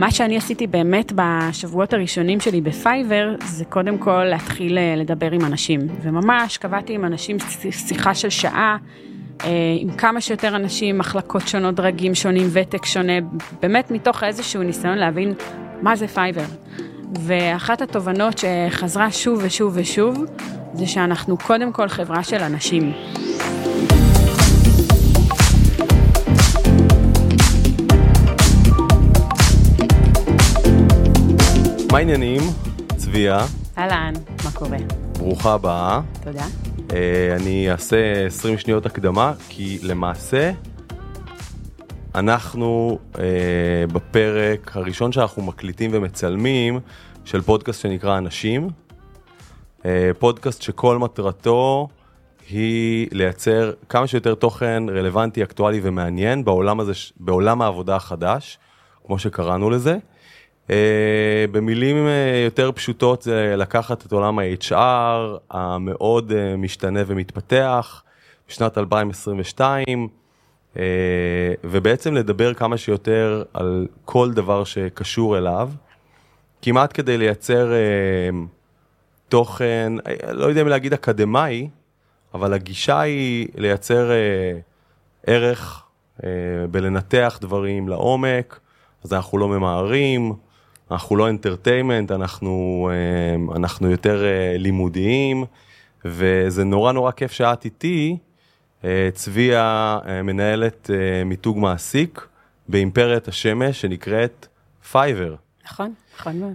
מה שאני עשיתי באמת בשבועות הראשונים שלי בפייבר, זה קודם כל להתחיל אה, לדבר עם אנשים. וממש קבעתי עם אנשים שיחה של שעה, אה, עם כמה שיותר אנשים, מחלקות שונות, דרגים שונים, ותק שונה, באמת מתוך איזשהו ניסיון להבין מה זה פייבר. ואחת התובנות שחזרה שוב ושוב ושוב, זה שאנחנו קודם כל חברה של אנשים. מה העניינים? צביה. אהלן, מה קורה? ברוכה הבאה. תודה. Uh, אני אעשה 20 שניות הקדמה, כי למעשה אנחנו uh, בפרק הראשון שאנחנו מקליטים ומצלמים של פודקאסט שנקרא אנשים. Uh, פודקאסט שכל מטרתו היא לייצר כמה שיותר תוכן רלוונטי, אקטואלי ומעניין בעולם הזה, בעולם העבודה החדש, כמו שקראנו לזה. Uh, במילים uh, יותר פשוטות זה לקחת את עולם ה-HR המאוד uh, משתנה ומתפתח בשנת 2022 uh, ובעצם לדבר כמה שיותר על כל דבר שקשור אליו, כמעט כדי לייצר תוכן, לא יודע אם להגיד אקדמאי, אבל הגישה היא לייצר ערך בלנתח דברים לעומק, אז אנחנו לא ממהרים. אנחנו לא entertainment, אנחנו, אה, אנחנו יותר אה, לימודיים, וזה נורא נורא כיף שאת איתי. אה, צביה מנהלת מיתוג מעסיק באימפריית השמש שנקראת פייבר. נכון, נכון מאוד.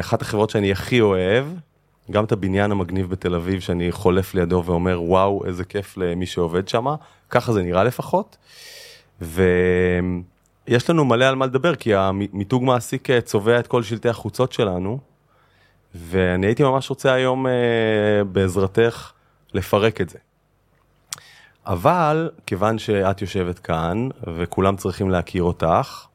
אחת החברות שאני הכי אוהב, גם את הבניין המגניב בתל אביב שאני חולף לידו ואומר וואו איזה כיף למי שעובד שם, ככה זה נראה לפחות. ו... יש לנו מלא על מה לדבר, כי המיתוג מעסיק אה, צובע את כל שלטי החוצות שלנו, ואני הייתי ממש רוצה היום אה, בעזרתך לפרק את זה. אבל כיוון שאת יושבת כאן וכולם צריכים להכיר אותך,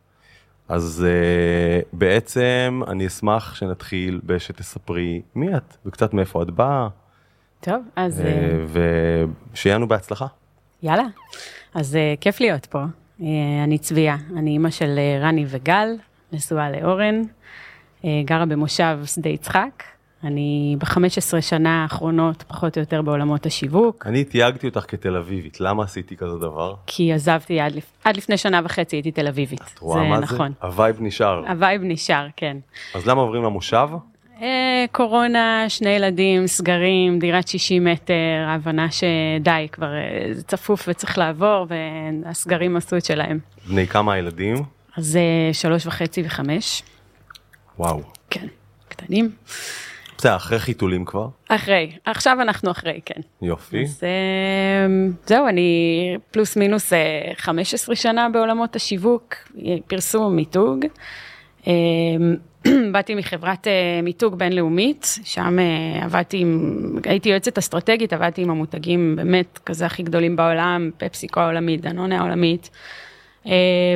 אז uh, בעצם אני אשמח שנתחיל בשתספרי מי את וקצת מאיפה את באה. טוב, אז... Uh, ושיהיה לנו בהצלחה. יאללה, אז uh, כיף להיות פה. אה, אני צביה, אני אימא של אה, רני וגל, נשואה לאורן, אה, גרה במושב שדה יצחק. אני ב-15 שנה האחרונות פחות או יותר בעולמות השיווק. אני תייגתי אותך כתל אביבית, למה עשיתי כזה דבר? כי עזבתי עד, לפ... עד לפני שנה וחצי הייתי תל אביבית. את רואה מה נכון. זה? הווייב נשאר. הווייב נשאר, כן. אז למה עוברים למושב? אה, קורונה, שני ילדים, סגרים, דירת 60 מטר, הבנה שדי, כבר אה, זה צפוף וצריך לעבור, והסגרים עשו את שלהם. בני כמה הילדים? אז אה, שלוש וחצי וחמש. וואו. כן, קטנים. בסדר, אחרי חיתולים כבר? אחרי, עכשיו אנחנו אחרי, כן. יופי. אז זהו, אני פלוס מינוס 15 שנה בעולמות השיווק, פרסום, מיתוג. באתי מחברת uh, מיתוג בינלאומית, שם uh, עבדתי עם, הייתי יועצת אסטרטגית, עבדתי עם המותגים באמת כזה הכי גדולים בעולם, פפסיקו העולמית, דנונה העולמית, uh,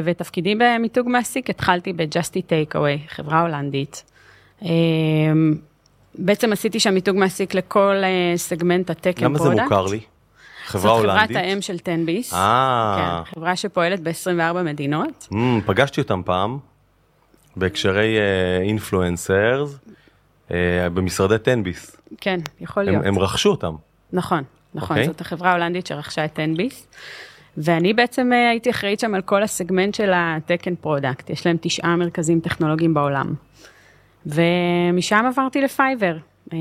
ותפקידי במיתוג מעסיק התחלתי ב-Justy Takeaway, חברה הולנדית. בעצם עשיתי שם מיתוג מעסיק לכל סגמנט הטק למה זה מוכר לי? חברה הולנדית? זאת חברת האם של 10 ביס. אה. כן, חברה שפועלת ב-24 מדינות. Mm, פגשתי אותם פעם. בהקשרי אינפלואנסרס, uh, uh, במשרדי תנביס. כן, יכול להיות. הם, הם רכשו אותם. נכון, נכון, okay. אוקיי. זאת החברה ההולנדית שרכשה את תנביס. ואני בעצם uh, הייתי אחראית שם על כל הסגמנט של and Product, יש להם תשעה מרכזים טכנולוגיים בעולם. ומשם עברתי לפייבר. אה,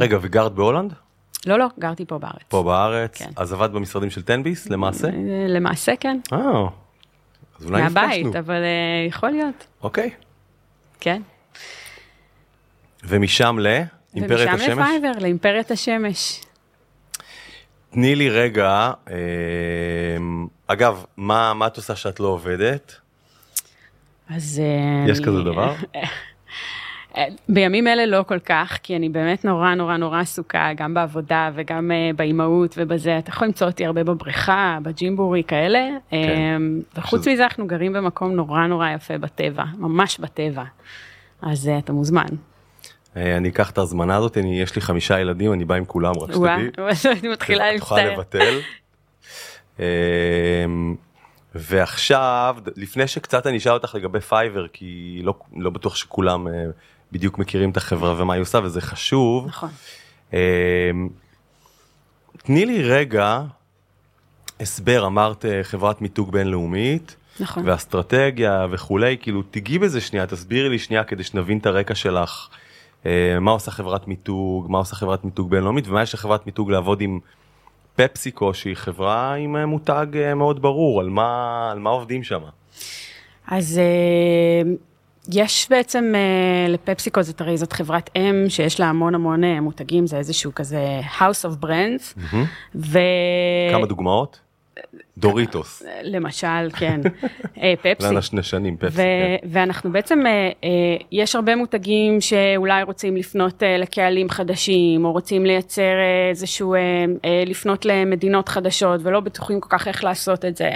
רגע, וגרת בהולנד? לא, לא, גרתי פה בארץ. פה בארץ? כן. אז עבדת במשרדים של תנביס למעשה? למעשה כן. אה, אז אולי נפגשנו. מהבית, אבל uh, יכול להיות. אוקיי. כן. ומשם לאימפריית השמש? ומשם לפייבר, לאימפריית השמש. תני לי רגע, אה, אגב, מה, מה את עושה שאת לא עובדת? אז... יש אני... כזה דבר? בימים אלה לא כל כך, כי אני באמת נורא נורא נורא עסוקה, גם בעבודה וגם uh, באימהות ובזה. אתה יכול למצוא אותי הרבה בבריכה, בג'ימבורי כאלה. כן. Um, וחוץ שזה... מזה אנחנו גרים במקום נורא נורא יפה בטבע, ממש בטבע. אז uh, אתה מוזמן. אה, אני אקח את ההזמנה הזאת, אני, יש לי חמישה ילדים, אני בא עם כולם, רק שתדעי. אני מתחילה להצטער. תוכל לבטל. ועכשיו, לפני שקצת אני אשאל אותך לגבי פייבר, כי לא, לא בטוח שכולם אה, בדיוק מכירים את החברה ומה היא עושה, וזה חשוב. נכון. אה, תני לי רגע הסבר, אמרת אה, חברת מיתוג בינלאומית, נכון. ואסטרטגיה וכולי, כאילו תיגעי בזה שנייה, תסבירי לי שנייה כדי שנבין את הרקע שלך, אה, מה עושה חברת מיתוג, מה עושה חברת מיתוג בינלאומית, ומה יש לחברת מיתוג לעבוד עם פפסיקו, שהיא חברה עם אה, מותג מאוד ברור, על מה, על מה עובדים שם. אז יש בעצם אה, לפפסיקו, זאת הרי זאת חברת אם שיש לה המון המון אה, מותגים, זה איזשהו כזה House of Brands. ו... כמה דוגמאות? דוריטוס. למשל, כן, אה, פפסי. לנשנשנים, פפסי. כן. ואנחנו בעצם, אה, אה, יש הרבה מותגים שאולי רוצים לפנות אה, לקהלים חדשים, או רוצים לייצר אה, איזשהו, אה, אה, לפנות למדינות חדשות, ולא בטוחים כל כך איך לעשות את זה.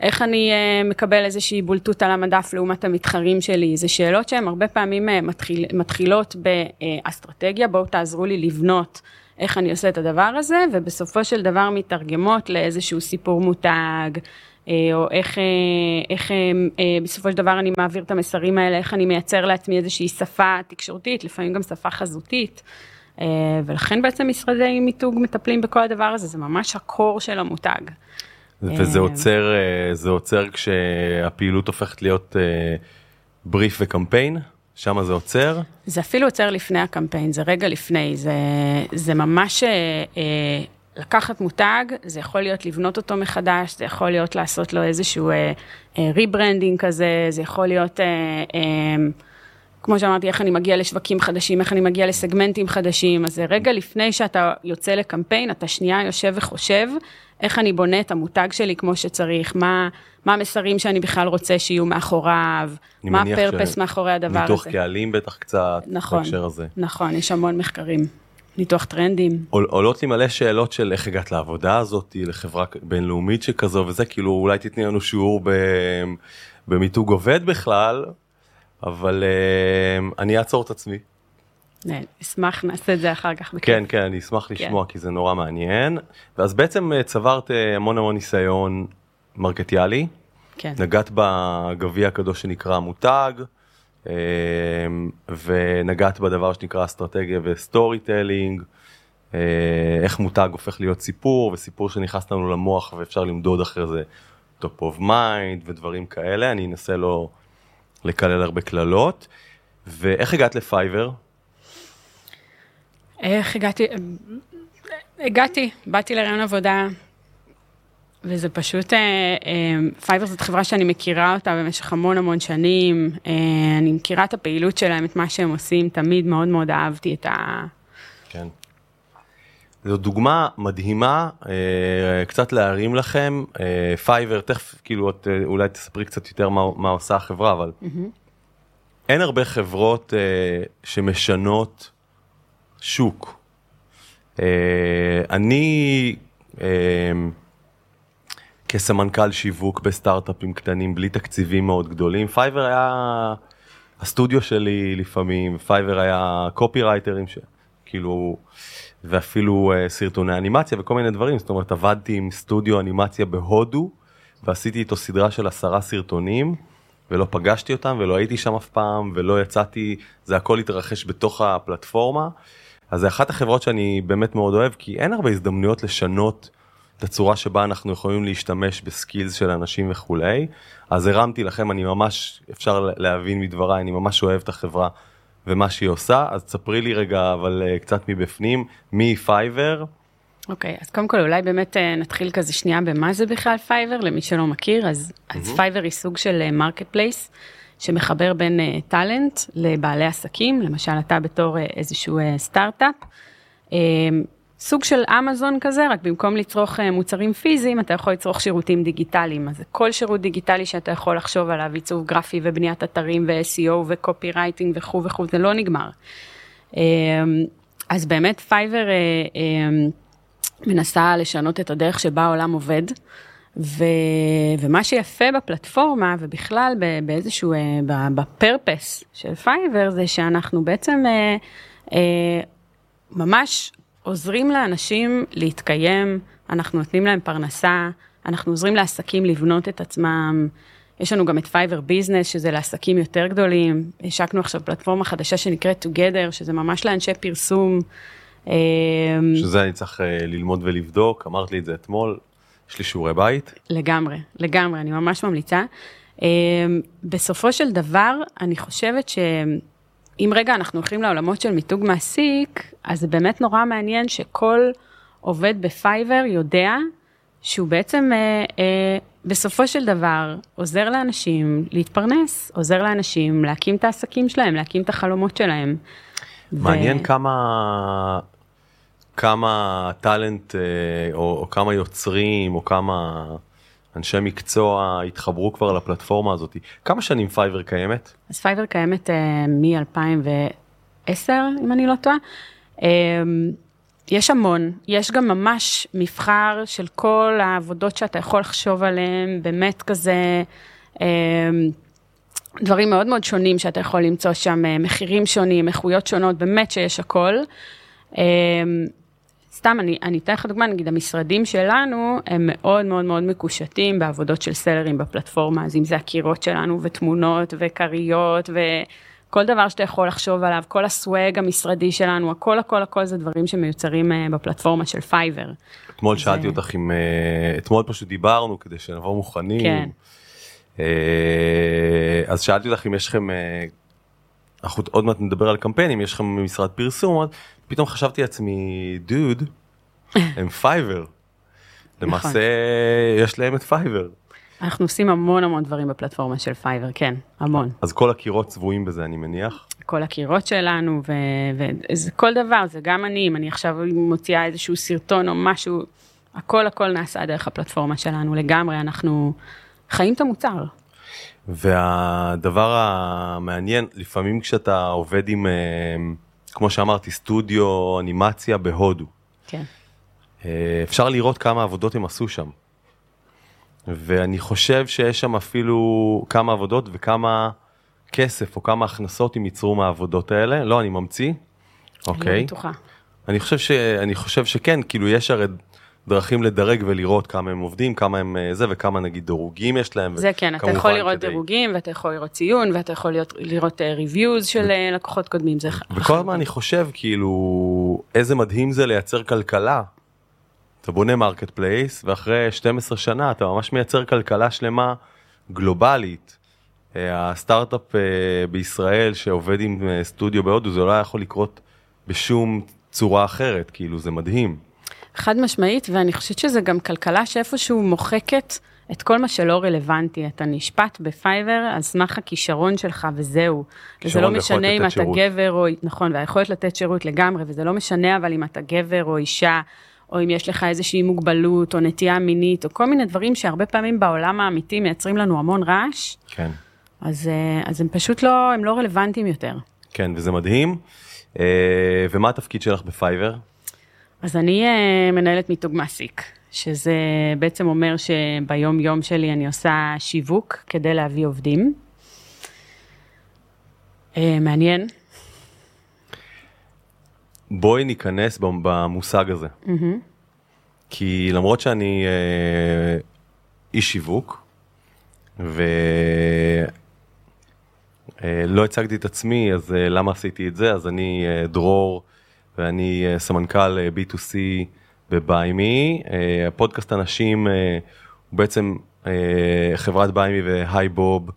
איך אני אה, מקבל איזושהי בולטות על המדף לעומת המתחרים שלי? זה שאלות שהן הרבה פעמים אה, מתחיל, מתחילות באסטרטגיה, בואו תעזרו לי לבנות איך אני עושה את הדבר הזה, ובסופו של דבר מתרגמות לאיזשהו סיפור מותג, אה, או איך, איך בסופו של דבר אני מעביר את המסרים האלה, איך אני מייצר לעצמי איזושהי שפה תקשורתית, לפעמים גם שפה חזותית. ולכן בעצם משרדי מיתוג מטפלים בכל הדבר הזה, זה ממש ה core של המותג. וזה אה, עוצר, אה, זה עוצר כשהפעילות הופכת להיות אה, בריף וקמפיין, שם זה עוצר. זה אפילו עוצר לפני הקמפיין, זה רגע לפני, זה, זה ממש אה, אה, לקחת מותג, זה יכול להיות לבנות אותו מחדש, זה יכול להיות לעשות לו איזשהו אה, אה, rebranding כזה, זה יכול להיות, אה, אה, כמו שאמרתי, איך אני מגיע לשווקים חדשים, איך אני מגיע לסגמנטים חדשים, אז רגע לפני שאתה יוצא לקמפיין, אתה שנייה יושב וחושב, איך אני בונה את המותג שלי כמו שצריך, מה, מה המסרים שאני בכלל רוצה שיהיו מאחוריו, מה הפרפס מאחורי הדבר הזה. ניתוח קהלים בטח קצת, נכון, בהקשר הזה. נכון, יש המון מחקרים. ניתוח טרנדים. עול, עולות לי מלא שאלות של איך הגעת לעבודה הזאת, לחברה בינלאומית שכזו וזה, כאילו אולי תתני לנו שיעור ב, במיתוג עובד בכלל, אבל uh, אני אעצור את עצמי. אשמח, נעשה את זה אחר כך. בכיף. כן, כן, אני אשמח לשמוע כי זה נורא מעניין. ואז בעצם אה, צברת אה, המון המון ניסיון מרקטיאלי, כן. נגעת בגביע הקדוש שנקרא מותג, אה, ונגעת בדבר שנקרא אסטרטגיה ו storytelling, אה, איך מותג הופך להיות סיפור, וסיפור שנכנס לנו למוח ואפשר למדוד אחרי זה top of mind ודברים כאלה, אני אנסה לא לקלל הרבה קללות. ואיך הגעת לפייבר? איך הגעתי? הגעתי, באתי לראיון עבודה, וזה פשוט, אה, אה, פייבר זאת חברה שאני מכירה אותה במשך המון המון שנים, אה, אני מכירה את הפעילות שלהם, את מה שהם עושים, תמיד מאוד מאוד אהבתי את ה... כן. זו דוגמה מדהימה, אה, קצת להרים לכם, אה, פייבר, תכף כאילו את אה, אולי תספרי קצת יותר מה, מה עושה החברה, אבל אין הרבה חברות אה, שמשנות שוק. אה, אני אה, כסמנכ"ל שיווק בסטארט-אפים קטנים בלי תקציבים מאוד גדולים, פייבר היה הסטודיו שלי לפעמים, פייבר היה קופירייטרים שכאילו, ואפילו uh, סרטוני אנימציה וכל מיני דברים, זאת אומרת עבדתי עם סטודיו אנימציה בהודו ועשיתי איתו סדרה של עשרה סרטונים ולא פגשתי אותם ולא הייתי שם אף פעם ולא יצאתי, זה הכל התרחש בתוך הפלטפורמה. אז זה אחת החברות שאני באמת מאוד אוהב כי אין הרבה הזדמנויות לשנות את הצורה שבה אנחנו יכולים להשתמש בסקילס של אנשים וכולי. אז הרמתי לכם, אני ממש, אפשר להבין מדבריי, אני ממש אוהב את החברה ומה שהיא עושה, אז תספרי לי רגע, אבל uh, קצת מבפנים, מי פייבר. אוקיי, אז קודם כל אולי באמת אה, נתחיל כזה שנייה במה זה בכלל פייבר, למי שלא מכיר, אז, אז פייבר היא סוג של marketplace, שמחבר בין אה, talent לבעלי עסקים, למשל אתה בתור אה, איזשהו אה, סטארט-אפ. סוג של אמזון כזה, רק במקום לצרוך אה, מוצרים פיזיים, אתה יכול לצרוך שירותים דיגיטליים. אז כל שירות דיגיטלי שאתה יכול לחשוב עליו, עיצוב גרפי ובניית אתרים ו-SEO ו copywriting וכו' וכו', זה לא נגמר. אה, אז באמת פייבר אה, אה, מנסה לשנות את הדרך שבה העולם עובד. ו... ומה שיפה בפלטפורמה ובכלל באיזשהו, אה, ב purpose של פייבר זה שאנחנו בעצם ממש עוזרים לאנשים להתקיים, אנחנו נותנים להם פרנסה, אנחנו עוזרים לעסקים לבנות את עצמם. יש לנו גם את פייבר ביזנס, שזה לעסקים יותר גדולים. השקנו עכשיו פלטפורמה חדשה שנקראת Together, שזה ממש לאנשי פרסום. אמ, שזה אני צריך אה, ללמוד ולבדוק, אמרת לי את זה אתמול, יש לי שיעורי בית. לגמרי, לגמרי, אני ממש ממליצה. אמ, בסופו של דבר, אני חושבת שאם רגע אנחנו הולכים לעולמות של מיתוג מעסיק, אז זה באמת נורא מעניין שכל עובד בפייבר יודע שהוא בעצם אה, אה, בסופו של דבר עוזר לאנשים להתפרנס, עוזר לאנשים להקים את העסקים שלהם, להקים את החלומות שלהם. מעניין ו... כמה כמה talent אה, או, או כמה יוצרים או כמה אנשי מקצוע התחברו כבר לפלטפורמה הזאת. כמה שנים פייבר קיימת? אז פייבר קיימת uh, מ-2010, אם אני לא טועה. Uh, יש המון, יש גם ממש מבחר של כל העבודות שאתה יכול לחשוב עליהן, באמת כזה, uh, דברים מאוד מאוד שונים שאתה יכול למצוא שם, מחירים שונים, איכויות שונות, באמת שיש הכל. סתם, אני, אני אתן לך דוגמה, נגיד המשרדים שלנו הם מאוד מאוד מאוד מקושטים בעבודות של סלרים בפלטפורמה, אז אם זה הקירות שלנו ותמונות וכריות וכל דבר שאתה יכול לחשוב עליו, כל ה swag המשרדי שלנו, הכל הכל הכל זה דברים שמיוצרים uh, בפלטפורמה של פייבר. אתמול זה... שאלתי אותך אם, uh, אתמול פשוט דיברנו כדי שנבוא מוכנים. כן. Uh, אז שאלתי אותך אם יש לכם, אנחנו עוד מעט נדבר על קמפיינים, יש לכם משרד פרסום, פתאום חשבתי לעצמי, דוד, הם פייבר. למעשה נכון. יש להם את פייבר. אנחנו עושים המון המון דברים בפלטפורמה של פייבר, כן, המון. אז כל הקירות צבועים בזה, אני מניח? כל הקירות שלנו, וזה כל דבר, זה גם אני, אם אני עכשיו מוציאה איזשהו סרטון או משהו, הכל הכל נעשה דרך הפלטפורמה שלנו לגמרי, אנחנו חיים את המוצר. והדבר המעניין, לפעמים כשאתה עובד עם... אה, כמו שאמרתי, סטודיו אנימציה בהודו. כן. אה, אפשר לראות כמה עבודות הם עשו שם. ואני חושב שיש שם אפילו כמה עבודות וכמה כסף או כמה הכנסות הם ייצרו מהעבודות האלה. לא, אני ממציא. אוקיי. אני לא בטוחה. אני חושב, ש... אני חושב שכן, כאילו יש הרי דרכים לדרג ולראות כמה הם עובדים, כמה הם אה, זה וכמה נגיד דירוגים יש להם. זה כן, אתה יכול לראות כדי... דירוגים ואתה יכול לראות ציון ואתה יכול לראות, לראות reviews uh, של ו... לקוחות קודמים. זה וכל הזמן אני חושב כאילו איזה מדהים זה לייצר כלכלה. אתה בונה marketplace ואחרי 12 שנה אתה ממש מייצר כלכלה שלמה גלובלית. אה, הסטארט-אפ בישראל שעובד עם סטודיו בהודו זה לא היה יכול לקרות בשום צורה אחרת כאילו זה מדהים. חד משמעית, ואני חושבת שזה גם כלכלה שאיפשהו מוחקת את כל מה שלא רלוונטי. אתה נשפט בפייבר על סמך הכישרון שלך וזהו. וזה לא משנה אם אתה שירות. גבר או, נכון, והיכולת לתת שירות לגמרי, וזה לא משנה אבל אם אתה גבר או אישה, או אם יש לך איזושהי מוגבלות או נטייה מינית, או כל מיני דברים שהרבה פעמים בעולם האמיתי מייצרים לנו המון רעש. כן. אז, אה, אז הם פשוט לא, הם לא רלוונטיים יותר. כן, וזה מדהים. אה, ומה התפקיד שלך בפייבר? אז אני uh, מנהלת מיתוג מעסיק, שזה בעצם אומר שביום יום שלי אני עושה שיווק כדי להביא עובדים. Uh, מעניין. בואי ניכנס במושג הזה. Mm-hmm. כי למרות שאני uh, איש שיווק, ולא uh, הצגתי את עצמי, אז uh, למה עשיתי את זה? אז אני uh, דרור. ואני אה, סמנכ"ל אה, B2C בביימי. אה, הפודקאסט אנשים הוא בעצם חברת ביימי והי בוב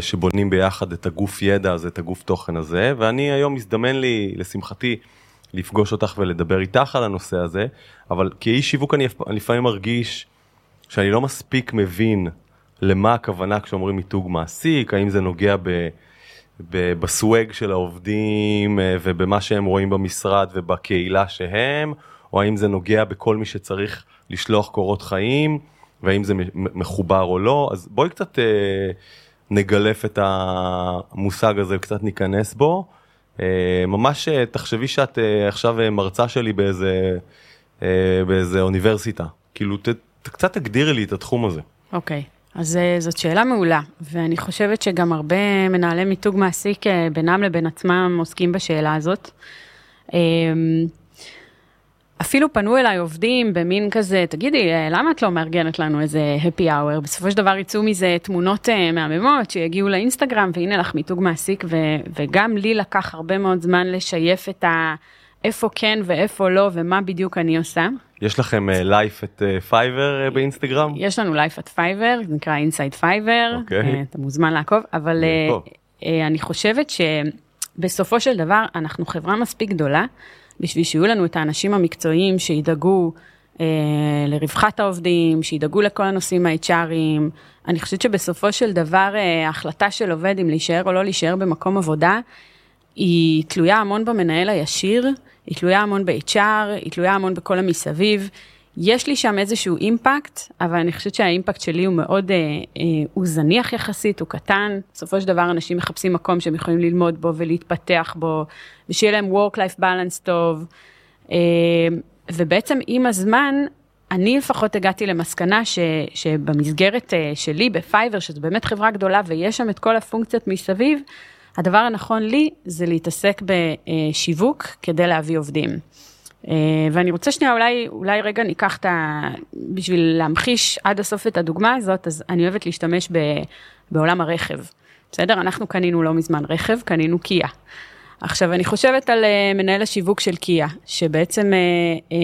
שבונים ביחד את הגוף ידע הזה, את הגוף תוכן הזה, ואני היום מזדמן לי, לשמחתי, לפגוש אותך ולדבר איתך על הנושא הזה, אבל כאיש שיווק אני לפעמים מרגיש שאני לא מספיק מבין למה הכוונה כשאומרים מיתוג מעסיק, האם זה נוגע ב... בסוואג של העובדים אה, ובמה שהם רואים במשרד ובקהילה שהם, או האם זה נוגע בכל מי שצריך לשלוח קורות חיים, והאם זה מחובר או לא, אז בואי קצת אה, נגלף את המושג הזה וקצת ניכנס בו. אה, ממש תחשבי שאת עכשיו מרצה שלי באיזה, באיזה אוניברסיטה, כאילו ת, קצת תגדירי לי את התחום הזה. אוקיי. Okay. אז אה, זאת שאלה מעולה, ואני חושבת שגם הרבה מנהלי מיתוג מעסיק אה, בינם לבין עצמם עוסקים בשאלה הזאת. אמ, אפילו פנו אליי עובדים במין כזה, תגידי, אה, למה את לא מארגנת לנו איזה happy hour? בסופו של דבר יצאו מזה תמונות מהממות שיגיעו לאינסטגרם, והנה לך מיתוג מעסיק, ו, וגם לי לקח הרבה מאוד זמן לשייף את ה... איפה כן ואיפה לא, ומה בדיוק אני עושה. יש לכם לייף את פייבר באינסטגרם? יש לנו לייף את פייבר, זה נקרא אינסייד פייבר, אוקיי. אתה מוזמן לעקוב, אבל אה, אני חושבת שבסופו של דבר אנחנו חברה מספיק גדולה. בשביל שיהיו לנו את האנשים המקצועיים שידאגו אה, לרווחת העובדים, שידאגו לכל הנושאים ה-HRיים. אני חושבת שבסופו של דבר אה, ההחלטה של עובד אם להישאר או לא להישאר במקום עבודה, היא תלויה המון במנהל הישיר, היא תלויה המון ב-HR, היא תלויה המון בכל המסביב. יש לי שם איזשהו אימפקט, אבל אני חושבת שהאימפקט שלי הוא מאוד, אה, אה, הוא זניח יחסית, הוא קטן. בסופו של דבר אנשים מחפשים מקום שהם יכולים ללמוד בו ולהתפתח בו, ושיהיה להם work-life balance טוב. אה, ובעצם עם הזמן, אני לפחות הגעתי למסקנה ש, שבמסגרת אה, שלי בפייבר, שזו באמת חברה גדולה ויש שם את כל הפונקציות מסביב, הדבר הנכון לי זה להתעסק בשיווק כדי להביא עובדים. אה, ואני רוצה שנייה, אולי, אולי רגע ניקח את ה... בשביל להמחיש עד הסוף את הדוגמה הזאת, אז אני אוהבת להשתמש ב, בעולם הרכב. בסדר? אנחנו קנינו לא מזמן רכב, קנינו קיה. עכשיו, אני חושבת על uh, מנהל השיווק של קיה, שבעצם uh,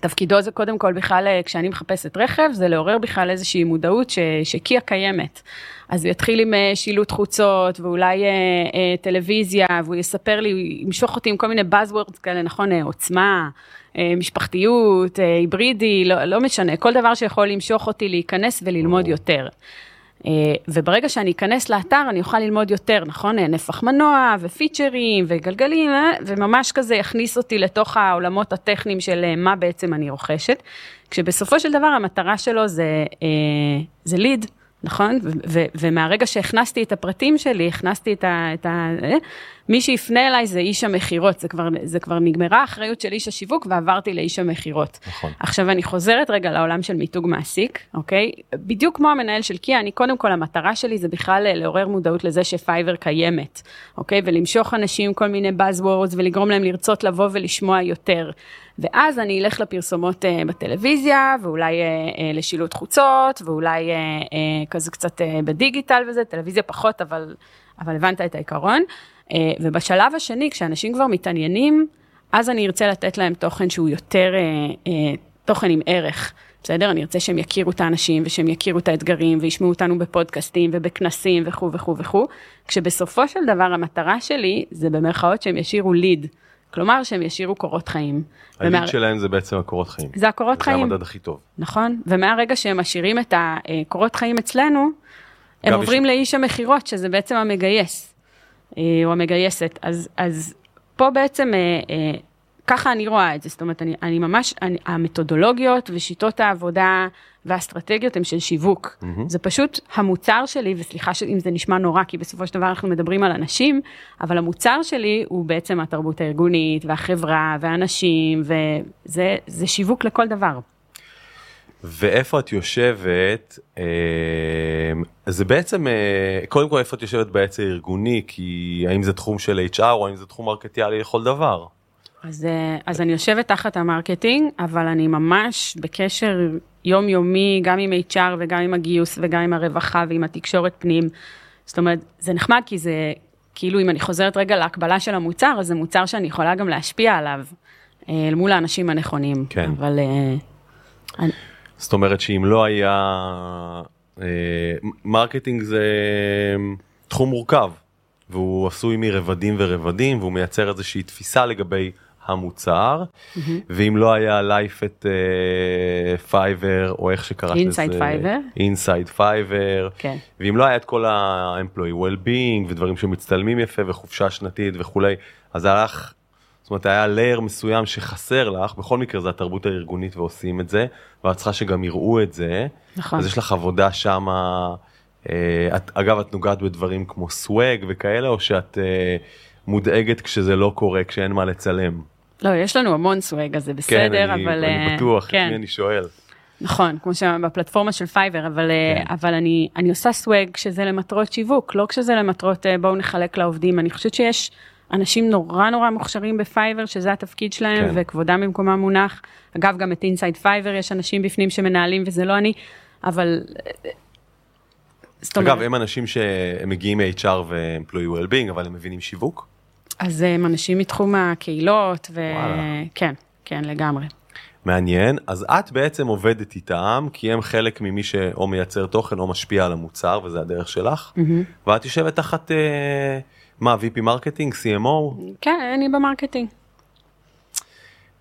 תפקידו זה קודם כל בכלל, כשאני מחפשת רכב, זה לעורר בכלל איזושהי מודעות ש, שקיה קיימת. אז הוא יתחיל עם אה, שילוט חוצות ואולי אה, אה, טלוויזיה, והוא יספר לי, הוא ימשוך אותי עם כל מיני buzzwords כאלה, נכון, עוצמה, משפחתיות, היברידי, לא, לא משנה, כל דבר שיכול למשוך אותי להיכנס וללמוד יותר. וברגע שאני אכנס לאתר אני אוכל ללמוד יותר, נכון? נפח מנוע ופיצ'רים וגלגלים, וממש כזה יכניס אותי לתוך העולמות הטכניים של מה בעצם אני רוכשת, כשבסופו של דבר המטרה שלו זה, זה ליד. נכון? ומהרגע שהכנסתי את הפרטים שלי, הכנסתי את ה... את ה אה, מי שיפנה אליי זה איש המכירות, זה כבר, זה כבר נגמרה האחריות של איש השיווק ועברתי לאיש המכירות. נכון. עכשיו אני חוזרת רגע לעולם של מיתוג מעסיק, אוקיי? בדיוק כמו המנהל של קיה, אני קודם כל המטרה שלי זה בכלל לעורר מודעות לזה שפייבר קיימת, אוקיי? ולמשוך אנשים כל מיני buzzwords ולגרום להם לרצות לבוא ולשמוע יותר. ואז אני אלך לפרסומות uh, בטלוויזיה, ואולי uh, uh, לשילוט חוצות, ואולי כזה קצת בדיגיטל וזה, טלוויזיה פחות, אבל, אבל הבנת את העיקרון. ובשלב השני, כשאנשים כבר מתעניינים, אז אני ארצה לתת להם תוכן שהוא יותר תוכן עם ערך. בסדר? אני ארצה שהם יכירו את האנשים ושהם יכירו את האתגרים וישמעו אותנו בפודקאסטים ובכנסים וכו' וכו' וכו', כשבסופו של דבר המטרה שלי זה במרכאות שהם ישירו ליד. כלומר שהם ישאירו קורות חיים. הליד ומה... שלהם זה בעצם הקורות חיים. זה הקורות חיים. זה המדד הכי טוב. נכון, ומהרגע שהם משאירים את הקורות חיים אצלנו, הם עוברים יש... לאיש המכירות, שזה בעצם המגייס, אה, או המגייסת. אז, אז פה בעצם, אה, אה, ככה אני רואה את זה, זאת אומרת, אני, אני ממש, אני, המתודולוגיות ושיטות העבודה והאסטרטגיות הן של שיווק. Mm-hmm. זה פשוט המוצר שלי, וסליחה אם זה נשמע נורא, כי בסופו של דבר אנחנו מדברים על אנשים, אבל המוצר שלי הוא בעצם התרבות הארגונית והחברה והאנשים, וזה שיווק לכל דבר. ואיפה את יושבת, אה, זה בעצם, אה, קודם כל איפה את יושבת בעצם ארגוני, כי האם זה תחום של HR או האם זה תחום מרקטיאלי לכל דבר? אז, אה, אז אני יושבת תחת ה marketing, אבל אני ממש בקשר יומיומי, גם עם HR וגם עם הגיוס וגם עם הרווחה ועם התקשורת פנים. זאת אומרת, זה נחמד כי זה, כאילו אם אני חוזרת רגע להקבלה של המוצר, אז זה מוצר שאני יכולה גם להשפיע עליו, אה, אל מול האנשים הנכונים. כן. אבל... אה, אני... זאת אומרת שאם לא היה... marketing זה תחום מורכב, והוא עשוי מרבדים ורבדים, והוא מייצר איזושהי תפיסה לגבי המוצר, mm-hmm. ואם לא היה לייף את פייבר, או איך שקראת לזה, אינסייד פייבר, אינסייד פייבר, ואם לא היה את כל ה-employee well-being ודברים שמצטלמים יפה וחופשה שנתית וכולי, אז הלך, זאת אומרת היה לייר מסוים שחסר לך, בכל מקרה זה התרבות הארגונית ועושים את זה, ואת צריכה שגם יראו את זה, נכון. אז יש לך עבודה שמה, אה, את, אגב את נוגעת בדברים כמו סוואג וכאלה, או שאת אה, מודאגת כשזה לא קורה, כשאין מה לצלם? לא, יש לנו המון סוואג, אז זה בסדר, כן, אני, אבל... אני אה, בטוח, כן. את מי אני שואל. נכון, כמו שבפלטפורמה של פייבר, אבל, אה, כן. אבל אני, אני עושה swag כשזה למטרות שיווק, לא כשזה למטרות אה, בואו נחלק לעובדים. אני חושבת שיש אנשים נורא נורא מוכשרים בפייבר, שזה התפקיד שלהם, כן. וכבודם במקומם מונח. אגב, גם את inside פייבר יש אנשים בפנים שמנהלים וזה לא אני, אבל... אגב, הם אנשים שהם מגיעים מ-HR ו-employee well-being, אבל הם מבינים שיווק? אז הם אנשים מתחום הקהילות. וכן, כן, לגמרי. מעניין, אז את בעצם עובדת איתם, כי הם חלק ממי שאו מייצר תוכן או משפיע על המוצר, וזה הדרך שלך, ואת יושבת תחת, אה, מה, VP marketing, CMO, כן, אני ב marketing.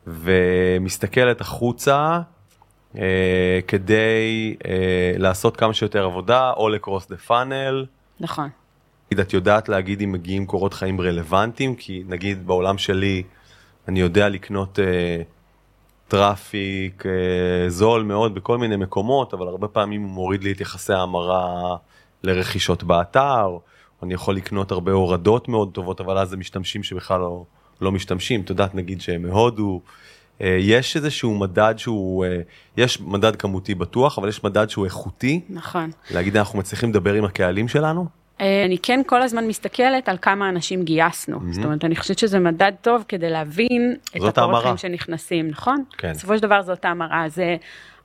ומסתכלת החוצה אה, כדי אה, לעשות כמה שיותר עבודה, all across the funnel. נכון. נגיד, את יודעת להגיד אם מגיעים קורות חיים רלוונטיים, כי נגיד בעולם שלי אני יודע לקנות אה, traffic אה, זול מאוד בכל מיני מקומות, אבל הרבה פעמים הוא מוריד לי את יחסי ההמרה לרכישות באתר, או אני יכול לקנות הרבה הורדות מאוד טובות, אבל אז זה משתמשים שבכלל לא, לא משתמשים, את יודעת נגיד שהם מהודו. אה, יש איזשהו מדד שהוא, אה, יש מדד כמותי בטוח, אבל יש מדד שהוא איכותי, נכון. להגיד אנחנו מצליחים לדבר עם הקהלים שלנו? אה, אני כן כל הזמן מסתכלת על כמה אנשים גייסנו. זאת אומרת, אני חושבת שזה מדד טוב כדי להבין את. חיים שנכנסים, נכון? כן. בסופו של דבר זאת ההמרה. אז, אה,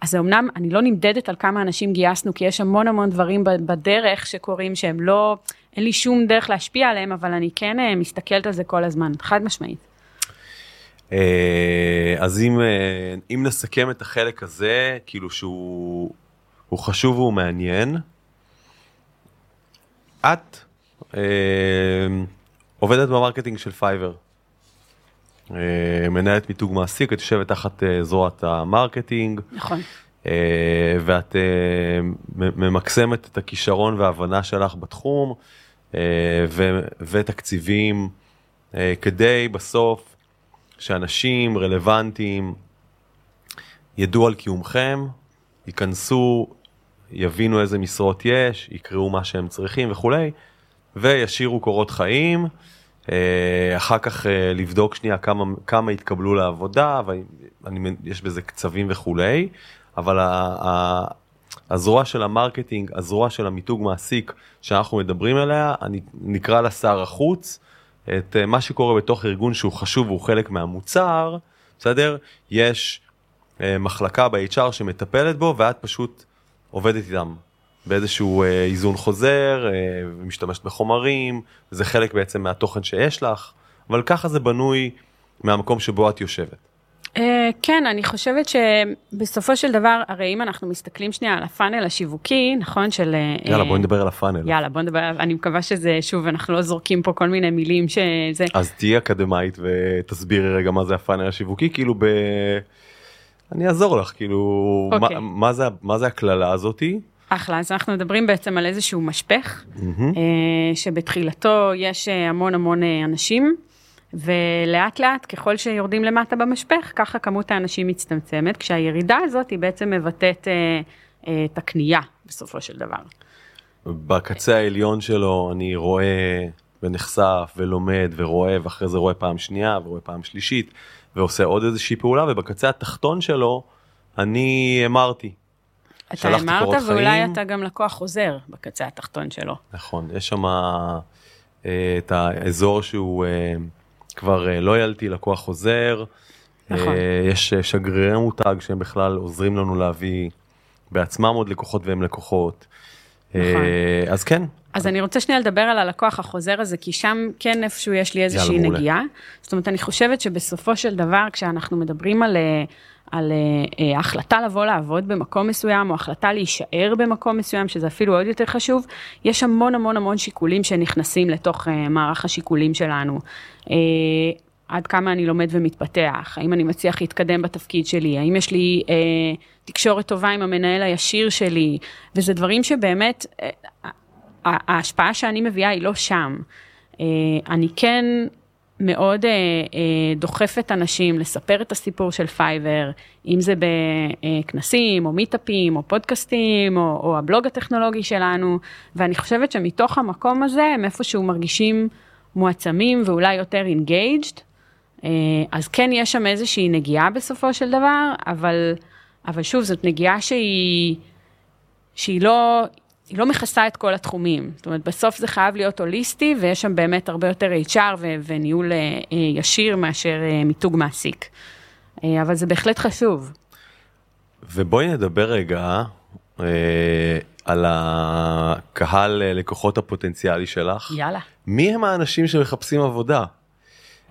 אז אמנם אני לא נמדדת על כמה אנשים גייסנו, כי יש המון המון דברים בדרך שקורים שהם לא, אין לי שום דרך להשפיע עליהם, אבל אני כן אה, מסתכלת על זה כל הזמן, חד משמעית. אה, אז אם, אה, אם נסכם את החלק הזה, כאילו שהוא הוא חשוב והוא מעניין, את אה, עובדת ב marketing של פייבר. אה, מנהלת מיתוג מעסיק, את יושבת תחת אה, זרועת ה marketing, נכון. אה, ואת אה, ממקסמת את הכישרון וההבנה שלך בתחום, אה, ו- ותקציבים, אה, כדי בסוף שאנשים רלוונטיים ידעו על קיומכם, ייכנסו, יבינו איזה משרות יש, יקראו מה שהם צריכים וכולי, וישאירו קורות חיים. אה, אחר כך אה, לבדוק שנייה כמה, כמה התקבלו לעבודה, ויש בזה קצבים וכולי, אבל ה- הזרוע של ה marketing, הזרוע של המיתוג מעסיק שאנחנו מדברים עליה, אני נקרא לה שר החוץ, את אה, מה שקורה בתוך ארגון שהוא חשוב והוא חלק מהמוצר, בסדר? יש מחלקה ב-HR שמטפלת בו ואת פשוט עובדת איתם באיזשהו אה, איזון חוזר, אה, ומשתמשת בחומרים, זה חלק בעצם מהתוכן שיש לך, אבל ככה זה בנוי מהמקום שבו את יושבת. אה, כן, אני חושבת שבסופו של דבר, הרי אם אנחנו מסתכלים שנייה על הפאנל השיווקי, נכון, של... יאללה בואי נדבר על הפאנל. יאללה, בוא נדבר, אני מקווה שזה, שוב, אנחנו לא זורקים פה כל מיני מילים שזה... אז תהיי אקדמאית ותסבירי רגע מה זה הפאנל השיווקי, כאילו ב... אני אעזור לך, כאילו, אוקיי. מה, מה, זה, מה זה הקללה הזאתי? אחלה, אז אנחנו מדברים בעצם על איזשהו משפך, אה, שבתחילתו יש אה, המון המון אה, אנשים, ולאט לאט ככל שיורדים למטה במשפך, ככה כמות האנשים מצטמצמת, כשהירידה הזאת היא בעצם מבטאת אה, אה, את הקנייה בסופו של דבר. בקצה העליון שלו אני רואה ונחשף ולומד ורואה ואחרי זה רואה פעם שנייה ורואה פעם שלישית ועושה עוד איזושהי פעולה ובקצה התחתון שלו אני אמרתי. אתה אמרת, ואולי חיים. אתה גם לקוח חוזר בקצה התחתון שלו. נכון, יש שם אה, את האזור שהוא אה, כבר אה, לויאלטי, לקוח חוזר. נכון. אה, יש אה, שגרירי מותג שהם בכלל עוזרים לנו להביא בעצמם עוד לקוחות והם לקוחות. נכון. אה, אז כן, אז אני רוצה שנייה לדבר על הלקוח החוזר הזה, כי שם כן איפשהו יש לי איזושהי. נגיעה. זאת אומרת, אני חושבת שבסופו של דבר, כשאנחנו מדברים על, אה, על אה, החלטה לבוא לעבוד במקום מסוים, או החלטה להישאר במקום מסוים, שזה אפילו עוד יותר חשוב, יש המון המון המון שיקולים שנכנסים לתוך אה, מערך השיקולים שלנו. אה, עד כמה אני לומד ומתפתח, האם אני מצליח להתקדם בתפקיד שלי, האם יש לי אה, תקשורת טובה עם המנהל הישיר שלי, וזה דברים שבאמת, אה, ההשפעה שאני מביאה היא לא שם. אה, אני כן מאוד אה, אה, דוחפת אנשים לספר את הסיפור של פייבר, אם זה בכנסים, או מיטאפים, או פודקאסטים, או, או הבלוג הטכנולוגי שלנו, ואני חושבת שמתוך המקום הזה הם איפשהו מרגישים מועצמים ואולי יותר engaged. אז כן יש שם איזושהי נגיעה בסופו של דבר, אבל, אבל שוב, זאת נגיעה שהיא, שהיא לא, היא לא מכסה את כל התחומים. זאת אומרת, בסוף זה חייב להיות הוליסטי, ויש שם באמת הרבה יותר HR ו- וניהול אה, אה, ישיר מאשר אה, מיתוג מעסיק. אה, אבל זה בהחלט חשוב. ובואי נדבר רגע אה, על הקהל אה, לקוחות הפוטנציאלי שלך. יאללה. מי הם האנשים שמחפשים עבודה?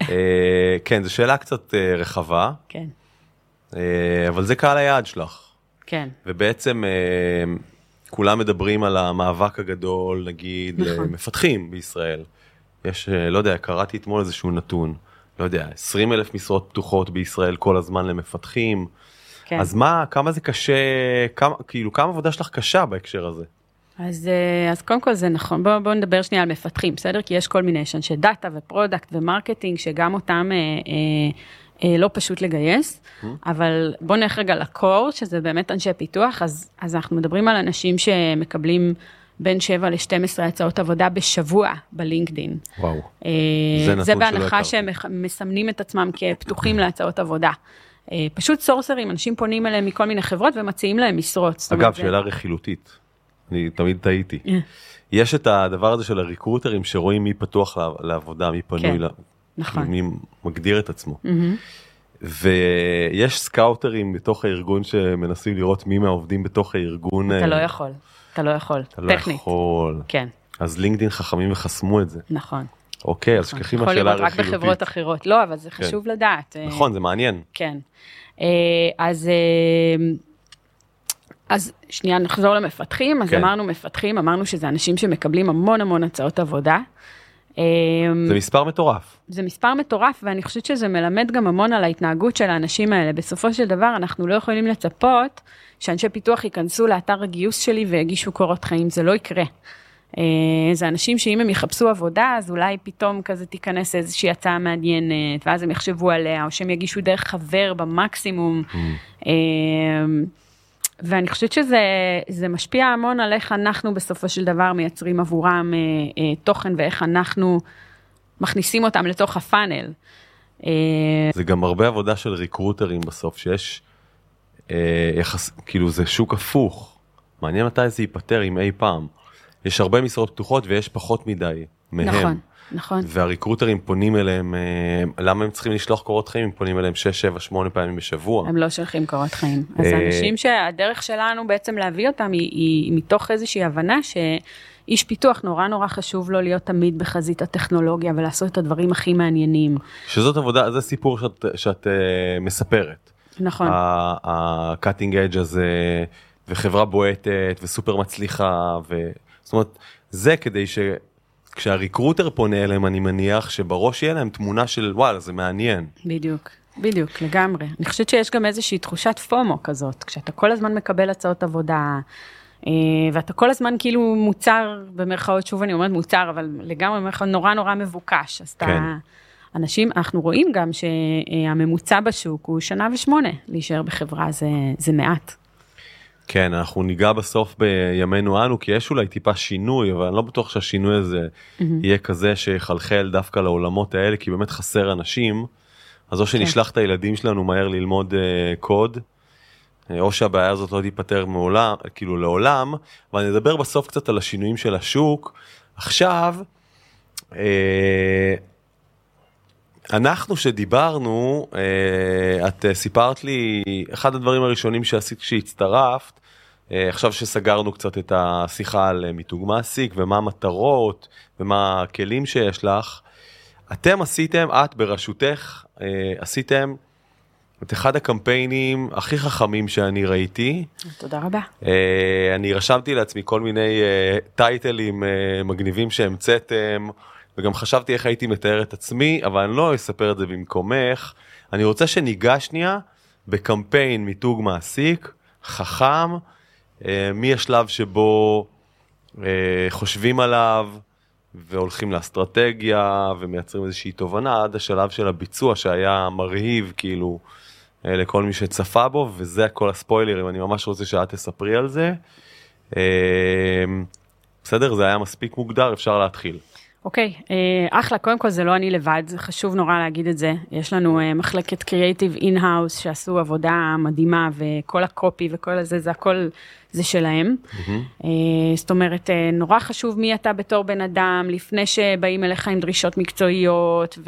אה, כן, זו שאלה קצת אה, רחבה, כן, אה, אבל זה קהל היעד שלך. כן, ובעצם כולם מדברים על המאבק הגדול, נגיד, נכון. למפתחים בישראל. יש, לא יודע, קראתי אתמול איזשהו נתון, לא יודע, 20 אלף משרות פתוחות בישראל כל הזמן למפתחים. כן. אז מה, כמה זה קשה, כמה, כאילו, כמה עבודה שלך קשה בהקשר הזה? אז, אה, אז קודם כל זה נכון, בואו בוא נדבר שנייה על מפתחים, בסדר? כי יש כל מיני, יש אנשי data ו product ו marketing, שגם אותם אה, אה, אה, לא פשוט לגייס, אבל בואו נלך רגע לקור, שזה באמת אנשי פיתוח, אז, אז אנחנו מדברים על אנשים שמקבלים בין 7 ל-12 הצעות עבודה בשבוע בלינקדין. וואו. אה, זה נתון זה שלא בהנחה הכרתי. שהם מח- מסמנים את עצמם כפתוחים להצעות עבודה. אה, פשוט סורסרים, אנשים פונים אליהם מכל מיני חברות ומציעים להם משרות. אגב, אומרת, זה- שאלה רכילותית. אני תמיד טעיתי. אה. יש את הדבר הזה של הריקרוטרים שרואים מי פתוח לעב- לעבודה, מי פנוי, כן, ל- נכון. מי מגדיר את עצמו. מהמם. ויש סקאוטרים בתוך הארגון שמנסים לראות מי מהעובדים בתוך הארגון. אתה אה, לא יכול, אתה לא יכול, אתה לא טכנית. יכול. כן, אז לינקדאין חכמים וחסמו את זה. נכון. אוקיי, אז נכון. שכחי יכול מהשאלה לראות רק בחברות. אחרות. לא, אבל זה חשוב לדעת. אה, נכון, זה מעניין. כן. אה, אז... אז שנייה נחזור למפתחים, אז כן. אמרנו מפתחים, אמרנו שזה אנשים שמקבלים המון המון הצעות עבודה. אה, זה מספר מטורף. זה מספר מטורף, ואני חושבת שזה מלמד גם המון על ההתנהגות של האנשים האלה. בסופו של דבר, אנחנו לא יכולים לצפות שאנשי פיתוח ייכנסו לאתר הגיוס שלי ויגישו קורות חיים, זה לא יקרה. אה, זה אנשים שאם הם יחפשו עבודה, אז אולי פתאום כזה תיכנס איזושהי הצעה מעניינת, ואז הם יחשבו עליה, או שהם יגישו דרך חבר במקסימום. אה, ואני חושבת שזה זה משפיע המון על איך אנחנו בסופו של דבר מייצרים עבורם אה, אה, תוכן ואיך אנחנו מכניסים אותם לתוך הפאנל. אה, זה גם הרבה עבודה של ריקרוטרים בסוף, שיש אה, יחס, כאילו זה שוק הפוך. מעניין מתי זה ייפתר אם אי פעם. יש הרבה משרות פתוחות ויש פחות מדי מהם. נכון, נכון. והריקרוטרים פונים אליהם, אה, למה הם צריכים לשלוח קורות חיים אם פונים אליהם 6, 7, 8 פעמים בשבוע? הם לא שולחים קורות חיים. אז אה, אנשים שהדרך שלנו בעצם להביא אותם היא, היא מתוך איזושהי הבנה שאיש פיתוח נורא נורא חשוב לו להיות תמיד בחזית הטכנולוגיה ולעשות את הדברים הכי מעניינים. שזאת עבודה, זה סיפור שאת, שאת אה, מספרת. נכון, ה-cutting edge הזה, וחברה בועטת, וסופר מצליחה, ו... זאת אומרת, זה כדי שכשהריקרוטר פונה אליהם, אני מניח שבראש יהיה להם תמונה של וואלה, זה מעניין. בדיוק, בדיוק, לגמרי. אני חושבת שיש גם איזושהי תחושת פומו כזאת, כשאתה כל הזמן מקבל הצעות עבודה, אה, ואתה כל הזמן כאילו מוצר, במרכאות, שוב אני אומרת מוצר, אבל לגמרי במרכאות נורא נורא מבוקש. אז כן. אתה... אנשים, אנחנו רואים גם שהממוצע בשוק הוא שנה ושמונה להישאר בחברה, זה, זה מעט. כן, אנחנו ניגע בסוף בימינו אנו, כי יש אולי טיפה שינוי, אבל אני לא בטוח שהשינוי הזה יהיה כזה שיחלחל דווקא לעולמות האלה, כי באמת חסר אנשים. אז או שנשלח את הילדים שלנו מהר ללמוד אה, קוד, אה, או שהבעיה הזאת לא תיפתר מעולם, כאילו לעולם, אבל נדבר בסוף קצת על השינויים של השוק. עכשיו, אה, אנחנו שדיברנו, אה, את אה, סיפרת לי, אחד הדברים הראשונים שעשית כשהצטרפת, אה, עכשיו שסגרנו קצת את השיחה על מיתוג מעסיק ומה המטרות ומה הכלים שיש לך, אתם עשיתם, את בראשותך, עשיתם את אחד הקמפיינים הכי חכמים שאני ראיתי. תודה רבה. אני רשמתי לעצמי כל מיני טייטלים מגניבים שהמצאתם, וגם חשבתי איך הייתי מתאר את עצמי, אבל אני לא אספר את זה במקומך. אני רוצה שניגע שנייה בקמפיין מיתוג מעסיק, חכם, אה, מהשלב שבו אה, חושבים עליו והולכים לאסטרטגיה ומייצרים איזושהי תובנה עד השלב של הביצוע שהיה מרהיב כאילו אה, לכל מי שצפה בו וזה כל הספוילרים אני ממש רוצה שאת תספרי על זה. אה, בסדר זה היה מספיק מוגדר אפשר להתחיל. אוקיי, אה, אחלה, קודם כל זה לא אני לבד, זה חשוב נורא להגיד את זה. יש לנו אה, מחלקת creative in-house שעשו עבודה מדהימה, וכל הקופי וכל הזה, זה הכל, זה שלהם. אה, זאת אומרת, אה, נורא חשוב מי אתה בתור בן אדם, לפני שבאים אליך עם דרישות מקצועיות,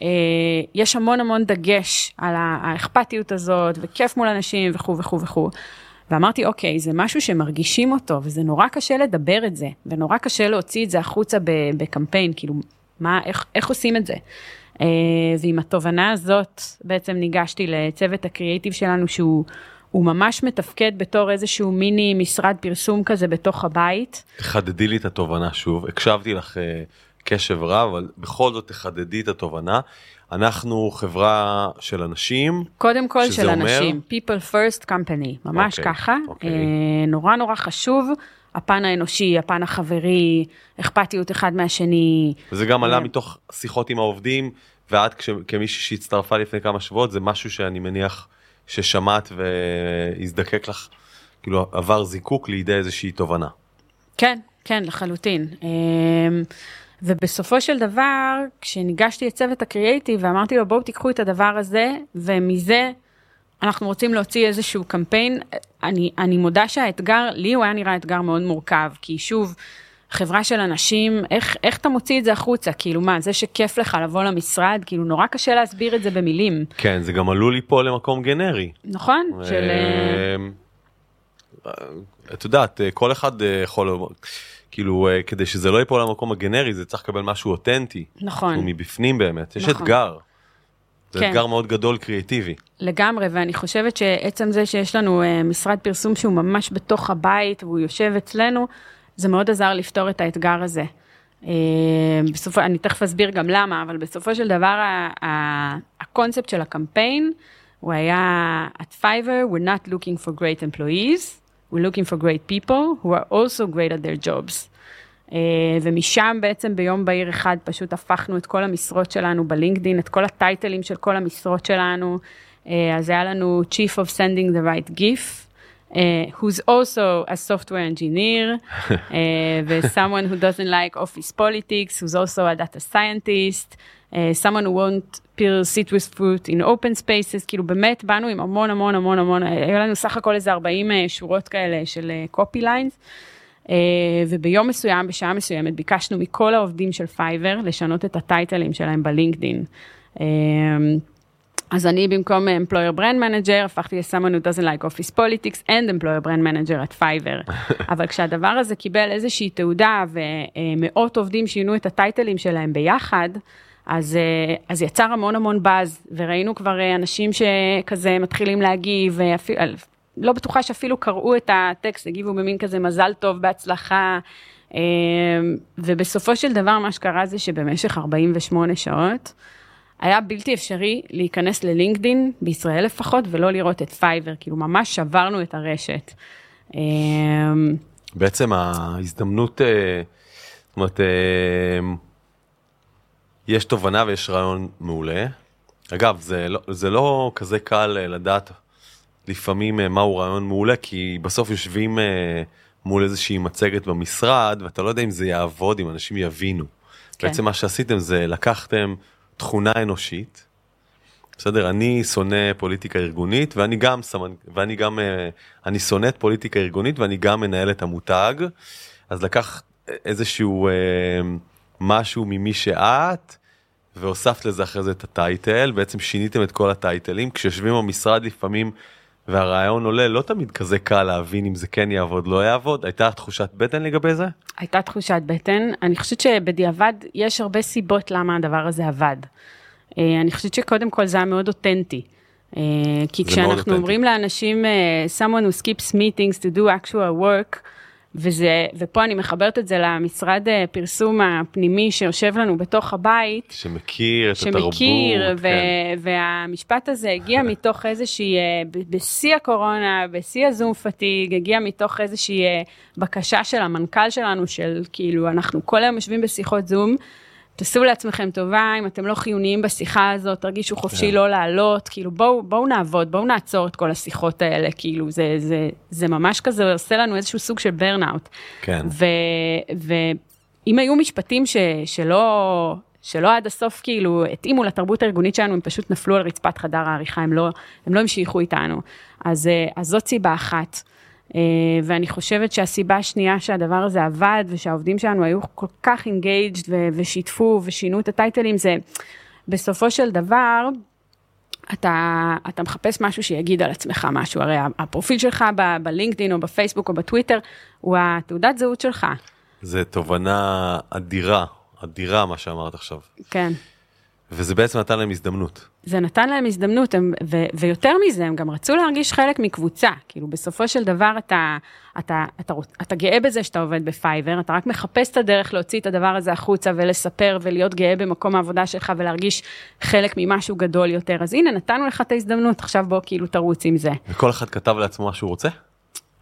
ויש המון המון דגש על האכפתיות הזאת, וכיף מול אנשים וכו' וכו' וכו'. ואמרתי, אוקיי, זה משהו שמרגישים אותו, וזה נורא קשה לדבר את זה, ונורא קשה להוציא את זה החוצה בקמפיין, כאילו, מה, איך, איך עושים את זה? אה, ועם התובנה הזאת, בעצם ניגשתי לצוות הקריאיטיב שלנו, שהוא ממש מתפקד בתור איזשהו מיני משרד פרסום כזה בתוך הבית. תחדדי לי את התובנה שוב, הקשבתי לך אה, קשב רב, אבל בכל זאת תחדדי את התובנה. אנחנו חברה של אנשים. קודם כל של אומר... אנשים, people first company, ממש okay, אוקיי, ככה. Okay. אוקיי. אה, נורא נורא חשוב, הפן האנושי, הפן החברי, אכפתיות אחד מהשני. וזה גם עלה אה, מתוך שיחות עם העובדים, ואת כמישהי שהצטרפה לפני כמה שבועות, זה משהו שאני מניח ששמעת והזדקק לך, כאילו עבר זיקוק לידי איזושהי תובנה. כן, כן, לחלוטין. אה, ובסופו של דבר, כשניגשתי לצוות הקריאייטיב ואמרתי לו, בואו תיקחו את הדבר הזה, ומזה אנחנו רוצים להוציא איזשהו קמפיין, אני, אני מודה שהאתגר, לי הוא היה נראה אתגר מאוד מורכב, כי שוב, חברה של אנשים, איך, איך אתה מוציא את זה החוצה? כאילו מה, זה שכיף לך לבוא למשרד, כאילו נורא קשה להסביר את זה במילים. כן, זה גם עלול ליפול למקום גנרי. נכון, של... אה, את יודעת, כל אחד יכול... כאילו uh, כדי שזה לא ייפול למקום הגנרי זה צריך לקבל משהו אותנטי. נכון. שהוא מבפנים באמת, יש נכון. אתגר. זה כן. אתגר מאוד גדול קריאטיבי. לגמרי, ואני חושבת שעצם זה שיש לנו uh, משרד פרסום שהוא ממש בתוך הבית והוא יושב אצלנו, זה מאוד עזר לפתור את האתגר הזה. Uh, בסופו, אני תכף אסביר גם למה, אבל בסופו של דבר הקונספט של הקמפיין, הוא היה, at Fiverr, we're not looking for great employees, We're looking for great people who are also great at their jobs. Uh, ומשם בעצם ביום בהיר אחד פשוט הפכנו את כל המשרות שלנו בלינקדין, את כל הטייטלים של כל המשרות שלנו. Uh, אז היה לנו Chief of Sending the Right GIF, uh, who's also a software engineer, uh, ו-someone who doesn't like office politics, who's also a data scientist, uh, Someone who won't peel citrus fruit in open spaces, כאילו באמת באנו עם המון המון המון המון, היו לנו סך הכל איזה 40 אה, שורות כאלה של copy אה, lines, וביום מסוים, בשעה מסוימת, ביקשנו מכל העובדים של פייבר לשנות את הטייטלים שלהם בלינקדין. אז אני במקום employer brand manager הפכתי ל-someone who doesn't like office politics and employer brand manager at Fiverr. אבל כשהדבר הזה קיבל איזושהי תאוצה ומאות עובדים שינו את הטייטלים שלהם ביחד, אז, אה, אז יצר המון המון באז, וראינו כבר אה, אנשים שכזה מתחילים להגיב, ואפילו, לא בטוחה שאפילו קראו את הטקסט, הגיבו במין כזה מזל טוב, בהצלחה. אה, ובסופו של דבר מה שקרה זה שבמשך 48 שעות, היה בלתי אפשרי להיכנס ללינקדין, בישראל לפחות, ולא לראות את פייבר, כאילו ממש שברנו את הרשת. בעצם ההזדמנות, זאת אומרת, יש תובנה ויש רעיון מעולה. אגב, זה לא, זה לא כזה קל אה, לדעת לפעמים אה, מהו רעיון מעולה, כי בסוף יושבים אה, מול איזושהי מצגת במשרד, ואתה לא יודע אם זה יעבוד, אם אנשים יבינו. כן. בעצם מה שעשיתם זה לקחתם תכונה אנושית, בסדר? אני שונא פוליטיקה ארגונית, ואני גם, ואני גם, אני שונא את פוליטיקה ארגונית, ואני גם מנהל את המותג, אז לקח איזשהו... משהו ממי שאת, והוספת לזה אחרי זה את הטייטל, בעצם שיניתם את כל הטייטלים, כשיושבים במשרד לפעמים והרעיון עולה, לא תמיד כזה קל להבין אם זה כן יעבוד, לא יעבוד. הייתה תחושת בטן לגבי זה? הייתה תחושת בטן. אני חושבת שבדיעבד יש הרבה סיבות למה הדבר הזה עבד. אה, אני חושבת שקודם כל זה היה מאוד אותנטי. אה, כי כשאנחנו אומרים לאנשים, אה, someone who skips meetings to do actual work, וזה, ופה אני מחברת את זה למשרד אה, פרסום הפנימי שיושב לנו בתוך הבית. שמכיר את שמכיר, התרבות. שמכיר, כן. והמשפט הזה הגיע מתוך איזושהי, אה, בשיא הקורונה, בשיא הזום פתיג, הגיע מתוך איזושהי אה, בקשה של המנכ"ל שלנו, של כאילו, אנחנו כל היום יושבים בשיחות זום. תעשו לעצמכם טובה, אם אתם לא חיוניים בשיחה הזאת, תרגישו חופשי yeah. לא לעלות, כאילו בואו בוא נעבוד, בואו נעצור את כל השיחות האלה, כאילו זה, זה, זה ממש כזה עושה לנו איזשהו סוג של ברנאוט. כן. ו, אם היו משפטים ש, שלא, שלא עד הסוף כאילו התאימו לתרבות הארגונית שלנו, הם פשוט נפלו על רצפת חדר העריכה, הם לא, הם לא המשיכו איתנו. אז, אה, אז זאת סיבה אחת. אה, ואני חושבת שהסיבה השנייה שהדבר הזה עבד, ושהעובדים שלנו היו כל כך engaged ושיתפו ושינו את הטייטלים, זה בסופו של דבר, אתה, אתה מחפש משהו שיגיד על עצמך משהו, הרי הפרופיל שלך בלינקדאין או בפייסבוק או בטוויטר הוא התעודת זהות שלך. זה תובנה אדירה, אדירה מה שאמרת עכשיו. כן. וזה בעצם נתן להם הזדמנות. זה נתן להם הזדמנות, הם, ו, ויותר מזה, הם גם רצו להרגיש חלק מקבוצה. כאילו, בסופו של דבר אתה, אתה, אתה, אתה, אתה גאה בזה שאתה עובד בפייבר, אתה רק מחפש את הדרך להוציא את הדבר הזה החוצה ולספר ולהיות גאה במקום העבודה שלך ולהרגיש חלק ממשהו גדול יותר. אז הנה, נתנו לך את ההזדמנות, עכשיו בוא כאילו תרוץ עם זה. וכל אחד כתב לעצמו מה שהוא רוצה?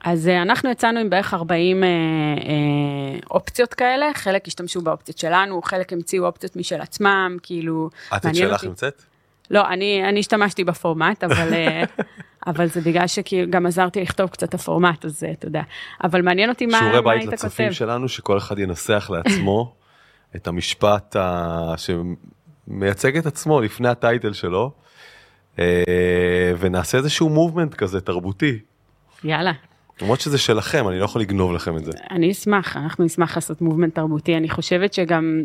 אז uh, אנחנו יצאנו עם בערך 40 uh, uh, אופציות כאלה, חלק השתמשו באופציות שלנו, חלק המציאו אופציות משל עצמם, כאילו... את את שלך המצאת? לא, אני, אני השתמשתי בפורמט, אבל, uh, אבל זה בגלל שכאילו גם עזרתי לכתוב קצת את הפורמט, אז אתה יודע. אבל מעניין אותי מה, מה היית כותב. שיעורי בית לצופים שלנו, שכל אחד ינסח לעצמו את המשפט ה... שמייצג את עצמו לפני הטייטל שלו, uh, ונעשה איזשהו מובמנט כזה תרבותי. יאללה. למרות שזה שלכם, אני לא יכול לגנוב לכם את זה. אני אשמח, אנחנו נשמח לעשות מובמנט תרבותי. אני חושבת שגם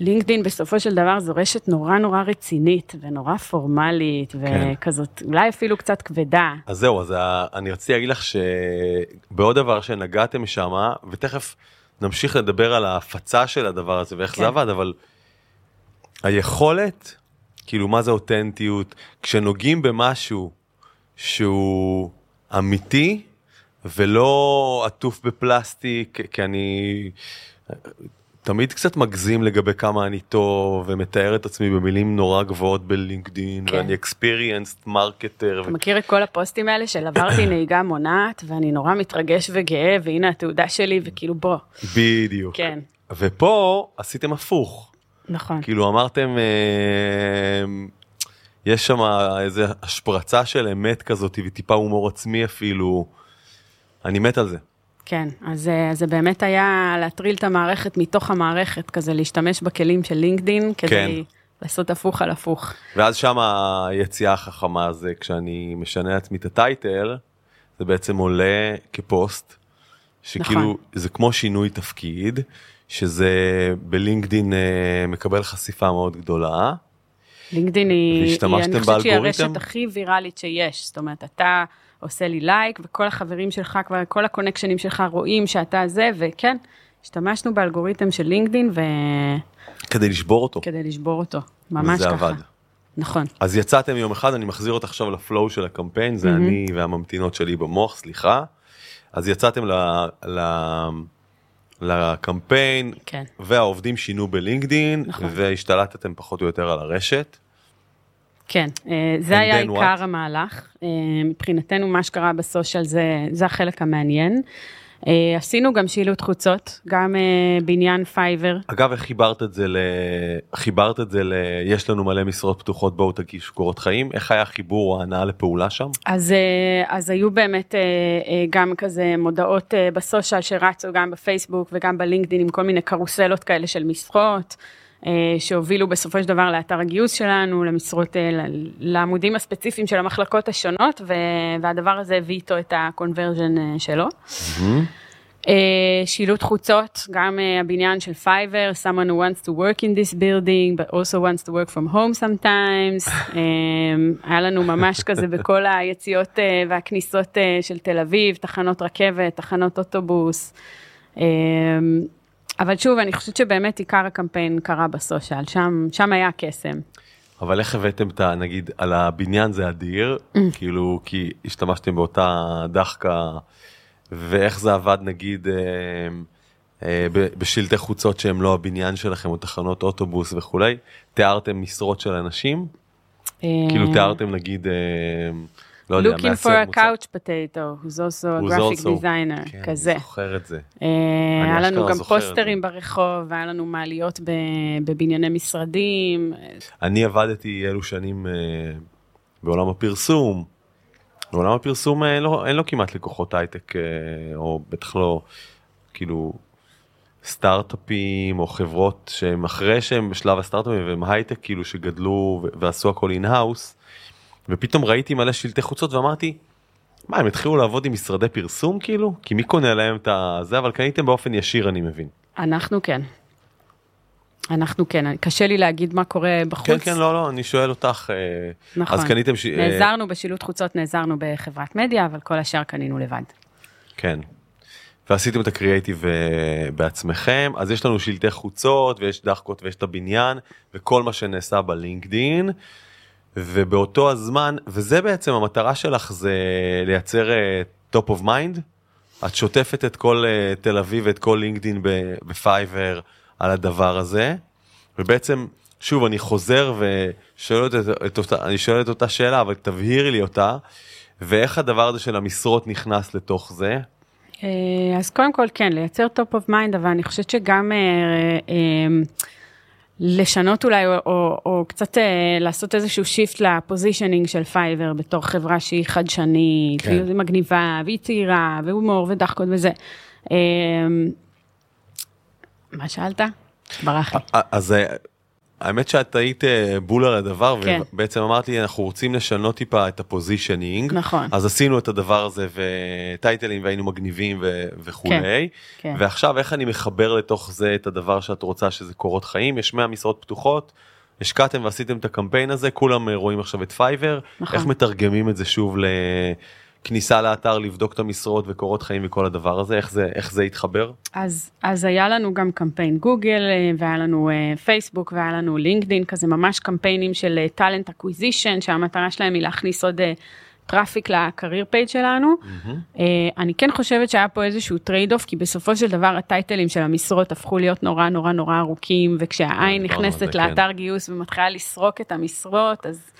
לינקדין בסופו של דבר זו רשת נורא נורא רצינית ונורא פורמלית כן. וכזאת, אולי אפילו קצת כבדה. אז זהו, אז אני רציתי להגיד לך שבעוד דבר שנגעתם שם, ותכף נמשיך לדבר על ההפצה של הדבר הזה ואיך כן. זה עבד, אבל היכולת, כאילו מה זה אותנטיות, כשנוגעים במשהו שהוא אמיתי ולא עטוף בפלסטיק, כי אני תמיד קצת מגזים לגבי כמה אני טוב ומתאר את עצמי במילים נורא גבוהות בלינקדין כן. ואני experienced מרקטר. אתה ו... מכיר את כל הפוסטים האלה של עברתי נהיגה מונעת ואני נורא מתרגש וגאה והנה התעודה שלי וכאילו בוא. בדיוק. כן. ופה עשיתם הפוך. נכון. כאילו אמרתם אה, יש שם איזה השפרצה של אמת כזאת וטיפה הומור עצמי אפילו. אני מת על זה. כן, אז, אה, אז זה באמת היה להטריל את המערכת מתוך המערכת, כזה להשתמש בכלים של לינקדין, כדי כן. לעשות הפוך על הפוך. ואז שם היציאה החכמה זה כשאני משנה לעצמי את הטייטל, זה בעצם עולה כפוסט, שכאילו נכון. זה כמו שינוי תפקיד, שזה בלינקדין אה, מקבל חשיפה מאוד גדולה. לינקדין היא, אני חושבת שהיא הרשת הכי ויראלית שיש, זאת אומרת, אתה עושה לי לייק, וכל החברים שלך כבר, כל הקונקשנים שלך רואים שאתה זה, וכן, השתמשנו באלגוריתם של לינקדין, ו... כדי לשבור אותו. כדי לשבור אותו, ממש ככה. וזה עבד. נכון. אז יצאתם יום אחד, אני מחזיר אותך עכשיו ל flow של הקמפיין, זה mm-hmm. אני והממתינות שלי במוח, סליחה. אז יצאתם ל... ל... לקמפיין, כן. והעובדים שינו בלינקדין, נכון. והשתלטתם פחות או יותר על הרשת. כן, אה, זה היה עיקר what? המהלך. אה, מבחינתנו, מה שקרה ב social זה, זה החלק המעניין. אה, עשינו גם שילוט חוצות, גם בעניין פייבר. אגב, איך חיברת את זה ל... חיברת את זה ל... יש לנו מלא משרות פתוחות, בואו תגישו קורות חיים. איך היה החיבור או ההנאה לפעולה שם? אז, אז היו באמת גם כזה מודעות בסושיאל שרצו גם בפייסבוק וגם בלינקדאין עם כל מיני קרוסלות כאלה של משרות. אה, שהובילו בסופו של דבר לאתר הגיוס שלנו, למשרות, אה, לעמודים הספציפיים של המחלקות השונות, והדבר הזה הביא איתו את ה-conversion אה, שלו. שילוט חוצות, גם הבניין של פייבר, someone who wants to work in this building, but also wants to work from home sometimes. היה לנו ממש כזה בכל היציאות והכניסות של תל אביב, תחנות רכבת, תחנות אוטובוס. אבל שוב, אני חושבת שבאמת עיקר הקמפיין קרה ב social, שם, שם היה קסם. אבל איך הבאתם את ה... נגיד, על הבניין זה אדיר, mm. כאילו, כי השתמשתם באותה דחקה, ואיך זה עבד נגיד אה, אה, בשלטי חוצות שהם לא הבניין שלכם, או תחנות אוטובוס וכולי, תיארתם משרות של אנשים? אה... כאילו תיארתם נגיד... אה, לא יודע, Looking for a couch potato, who's also a graphic designer, כן, כזה. אני זוכר את זה. אה, היה לנו גם פוסטרים ברחוב, והיה לנו מעליות בבנייני משרדים. אני עבדתי אלו שנים אה, בעולם הפרסום. בעולם הפרסום אין אה, לו, אין לו כמעט לקוחות הייטק, או בטח לא, כאילו, סטארט-אפים או חברות שהם אחרי שהם בשלב הסטארט-אפים והם הייטק כאילו שגדלו ועשו הכל in-house. ופתאום ראיתי מלא שלטי חוצות ואמרתי, מה הם התחילו לעבוד עם משרדי פרסום כאילו? כי מי קונה להם את הזה אבל קניתם באופן ישיר אני מבין. אנחנו כן. אנחנו כן, קשה לי להגיד מה קורה בחוץ. כן כן לא לא אני שואל אותך. אה, נכון. אז קניתם ש... אה, נעזרנו בשילוט חוצות, נעזרנו בחברת מדיה, אבל כל השאר קנינו לבד. כן. ועשיתם את הקריאייטיב אה, בעצמכם אז יש לנו שלטי חוצות ויש דחקות ויש את הבניין וכל מה שנעשה בלינקדין. ובאותו הזמן וזה בעצם המטרה שלך זה לייצר top of mind. את שוטפת את כל אה, תל אביב ואת כל לינקדין בפייבר על הדבר הזה. ובעצם שוב אני חוזר ושואל את, את אותה אני שואל את אותה שאלה אבל תבהירי לי אותה. ואיך הדבר הזה של המשרות נכנס לתוך זה. אה, אז קודם כל כן, לייצר top of mind, אבל אני חושבת שגם אה, אה, לשנות אולי, או, או, או קצת אה, לעשות איזשהו shift ל positioning של פייבר בתור חברה שהיא חדשנית, כן. והיא מגניבה, והיא צעירה, והומור ודחקות וזה. אה, מה שאלת? ברח לי. אז אה, האמת שאת היית אה, בול על הדבר כן. ובעצם אמרת לי אנחנו רוצים לשנות טיפה את ה positioning נכון. אז עשינו את הדבר הזה וטייטלים והיינו מגניבים ו- וכולי כן. ועכשיו איך אני מחבר לתוך זה את הדבר שאת רוצה שזה קורות חיים יש 100 משרות פתוחות. השקעתם ועשיתם את הקמפיין הזה כולם אה, רואים עכשיו את פייבר נכון. איך מתרגמים את זה שוב לכניסה לאתר לבדוק את המשרות וקורות חיים וכל הדבר הזה איך זה איך זה יתחבר. אז, אז היה לנו גם קמפיין גוגל, אה, והיה לנו אה, פייסבוק, והיה לנו לינקדין, כזה ממש קמפיינים של talent acquisition, שהמטרה שלהם היא להכניס עוד traffic ל career page שלנו. אה, אני כן חושבת שהיה פה איזשהו trade off, כי בסופו של דבר הטייטלים של המשרות הפכו להיות נורא נורא נורא ארוכים, וכשהעין נכנסת כן. לאתר גיוס ומתחילה לסרוק את המשרות, אז...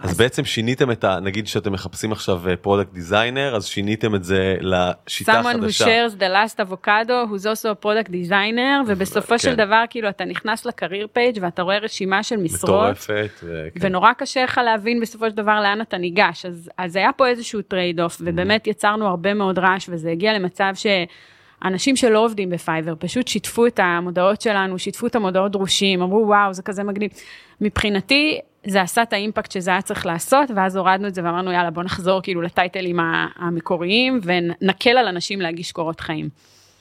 אז בעצם שיניתם את ה... נגיד שאתם מחפשים עכשיו product designer, אז שיניתם את זה לשיטה someone who חדשה. shares the last avocado who's also a product designer ובסופו כן. של דבר כאילו אתה נכנס ל career page ואתה רואה רשימה של משרות מטורפת. ו- כן. ונורא קשה לך להבין בסופו של דבר לאן אתה ניגש אז אז היה פה איזשהו trade off ובאמת יצרנו הרבה מאוד רעש וזה הגיע למצב שאנשים שלא עובדים בפייבר פשוט שיתפו את המודעות שלנו שיתפו את המודעות דרושים אמרו וואו זה כזה מגניב. מבחינתי זה עשה את האימפקט שזה היה צריך לעשות ואז הורדנו את זה ואמרנו יאללה בוא נחזור כאילו לטייטלים המקוריים ונקל על אנשים להגיש קורות חיים.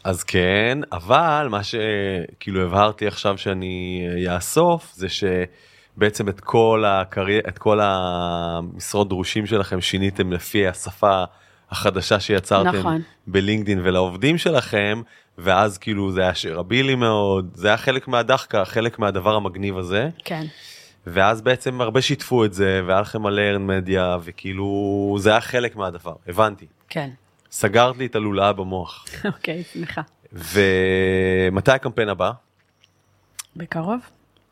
אז כן, אבל מה שכאילו הבהרתי עכשיו שאני אאסוף זה שבעצם את כל הקרי... את כל המשרות דרושים שלכם שיניתם לפי השפה החדשה שיצרתם נכון. בלינקדין ולעובדים שלכם ואז כאילו זה היה שרבילי מאוד זה היה חלק מהדחקה חלק מהדבר המגניב הזה כן. ואז בעצם הרבה שיתפו את זה והיה לכם מלא ארן מדיה וכאילו זה היה חלק מהדבר הבנתי כן. סגרת לי את הלולאה במוח. אוקיי שמחה. ומתי הקמפיין הבא? בקרוב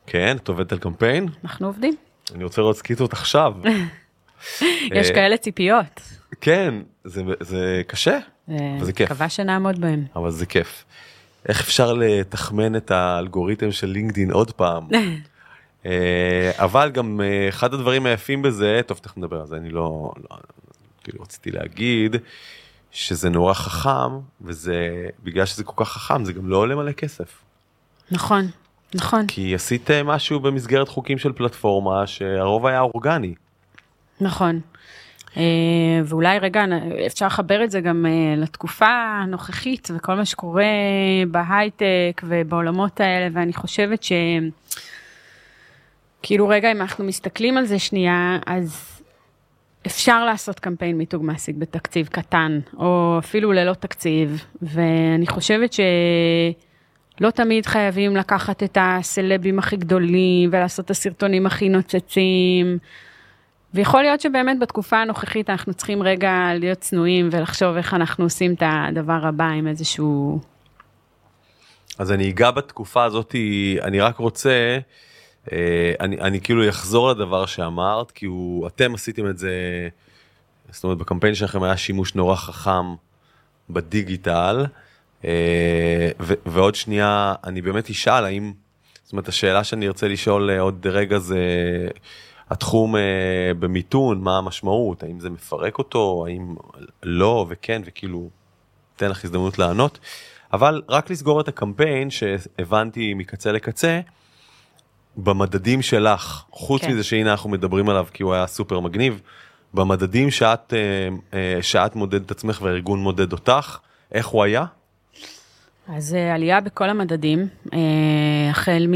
כן, את עובדת על קמפיין? אנחנו עובדים. אני רוצה לראות סקיצות עכשיו. יש אה, כאלה ציפיות. כן, זה, זה קשה, אה, וזה כיף. מקווה שנעמוד בהם. אבל זה כיף. איך אפשר לתחמן את האלגוריתם של לינקדין עוד פעם? אה, אבל גם אה, אחד הדברים היפים בזה, טוב תכף נדבר על זה, אני לא, לא כאילו רציתי להגיד שזה נורא חכם, וזה, בגלל שזה כל כך חכם זה גם לא עולה מלא כסף. נכון, נכון, כי עשית משהו במסגרת חוקים של פלטפורמה שהרוב היה אורגני. נכון. אה, ואולי רגע אפשר לחבר את זה גם לתקופה הנוכחית וכל מה שקורה בהייטק ובעולמות האלה ואני חושבת ש... כאילו רגע אם אנחנו מסתכלים על זה שנייה אז אפשר לעשות קמפיין מיתוג מעסיק בתקציב קטן או אפילו ללא תקציב ואני חושבת שלא תמיד חייבים לקחת את הסלבים הכי גדולים ולעשות את הסרטונים הכי נוצצים. ויכול להיות שבאמת בתקופה הנוכחית אנחנו צריכים רגע להיות צנועים ולחשוב איך אנחנו עושים את הדבר הבא עם איזשהו... אז אני אגע בתקופה הזאת, אני רק רוצה, אני, אני כאילו אחזור לדבר שאמרת, כי הוא, אתם עשיתם את זה, זאת אומרת בקמפיין שלכם היה שימוש נורא חכם בדיגיטל, אה, ו, ועוד שנייה אני באמת אשאל האם, זאת אומרת השאלה שאני ארצה לשאול אה, עוד רגע זה התחום אה, במיתון, מה המשמעות, האם זה מפרק אותו, האם לא? וכן וכאילו, אתן לך הזדמנות לענות. אבל רק לסגור את הקמפיין שהבנתי מקצה לקצה, במדדים שלך, חוץ כן. מזה שהנה אנחנו מדברים עליו כי הוא היה סופר מגניב, במדדים שאת, אה, אה, שאת מודדת עצמך והארגון מודד אותך, איך הוא היה? אז אה, עלייה בכל המדדים, החל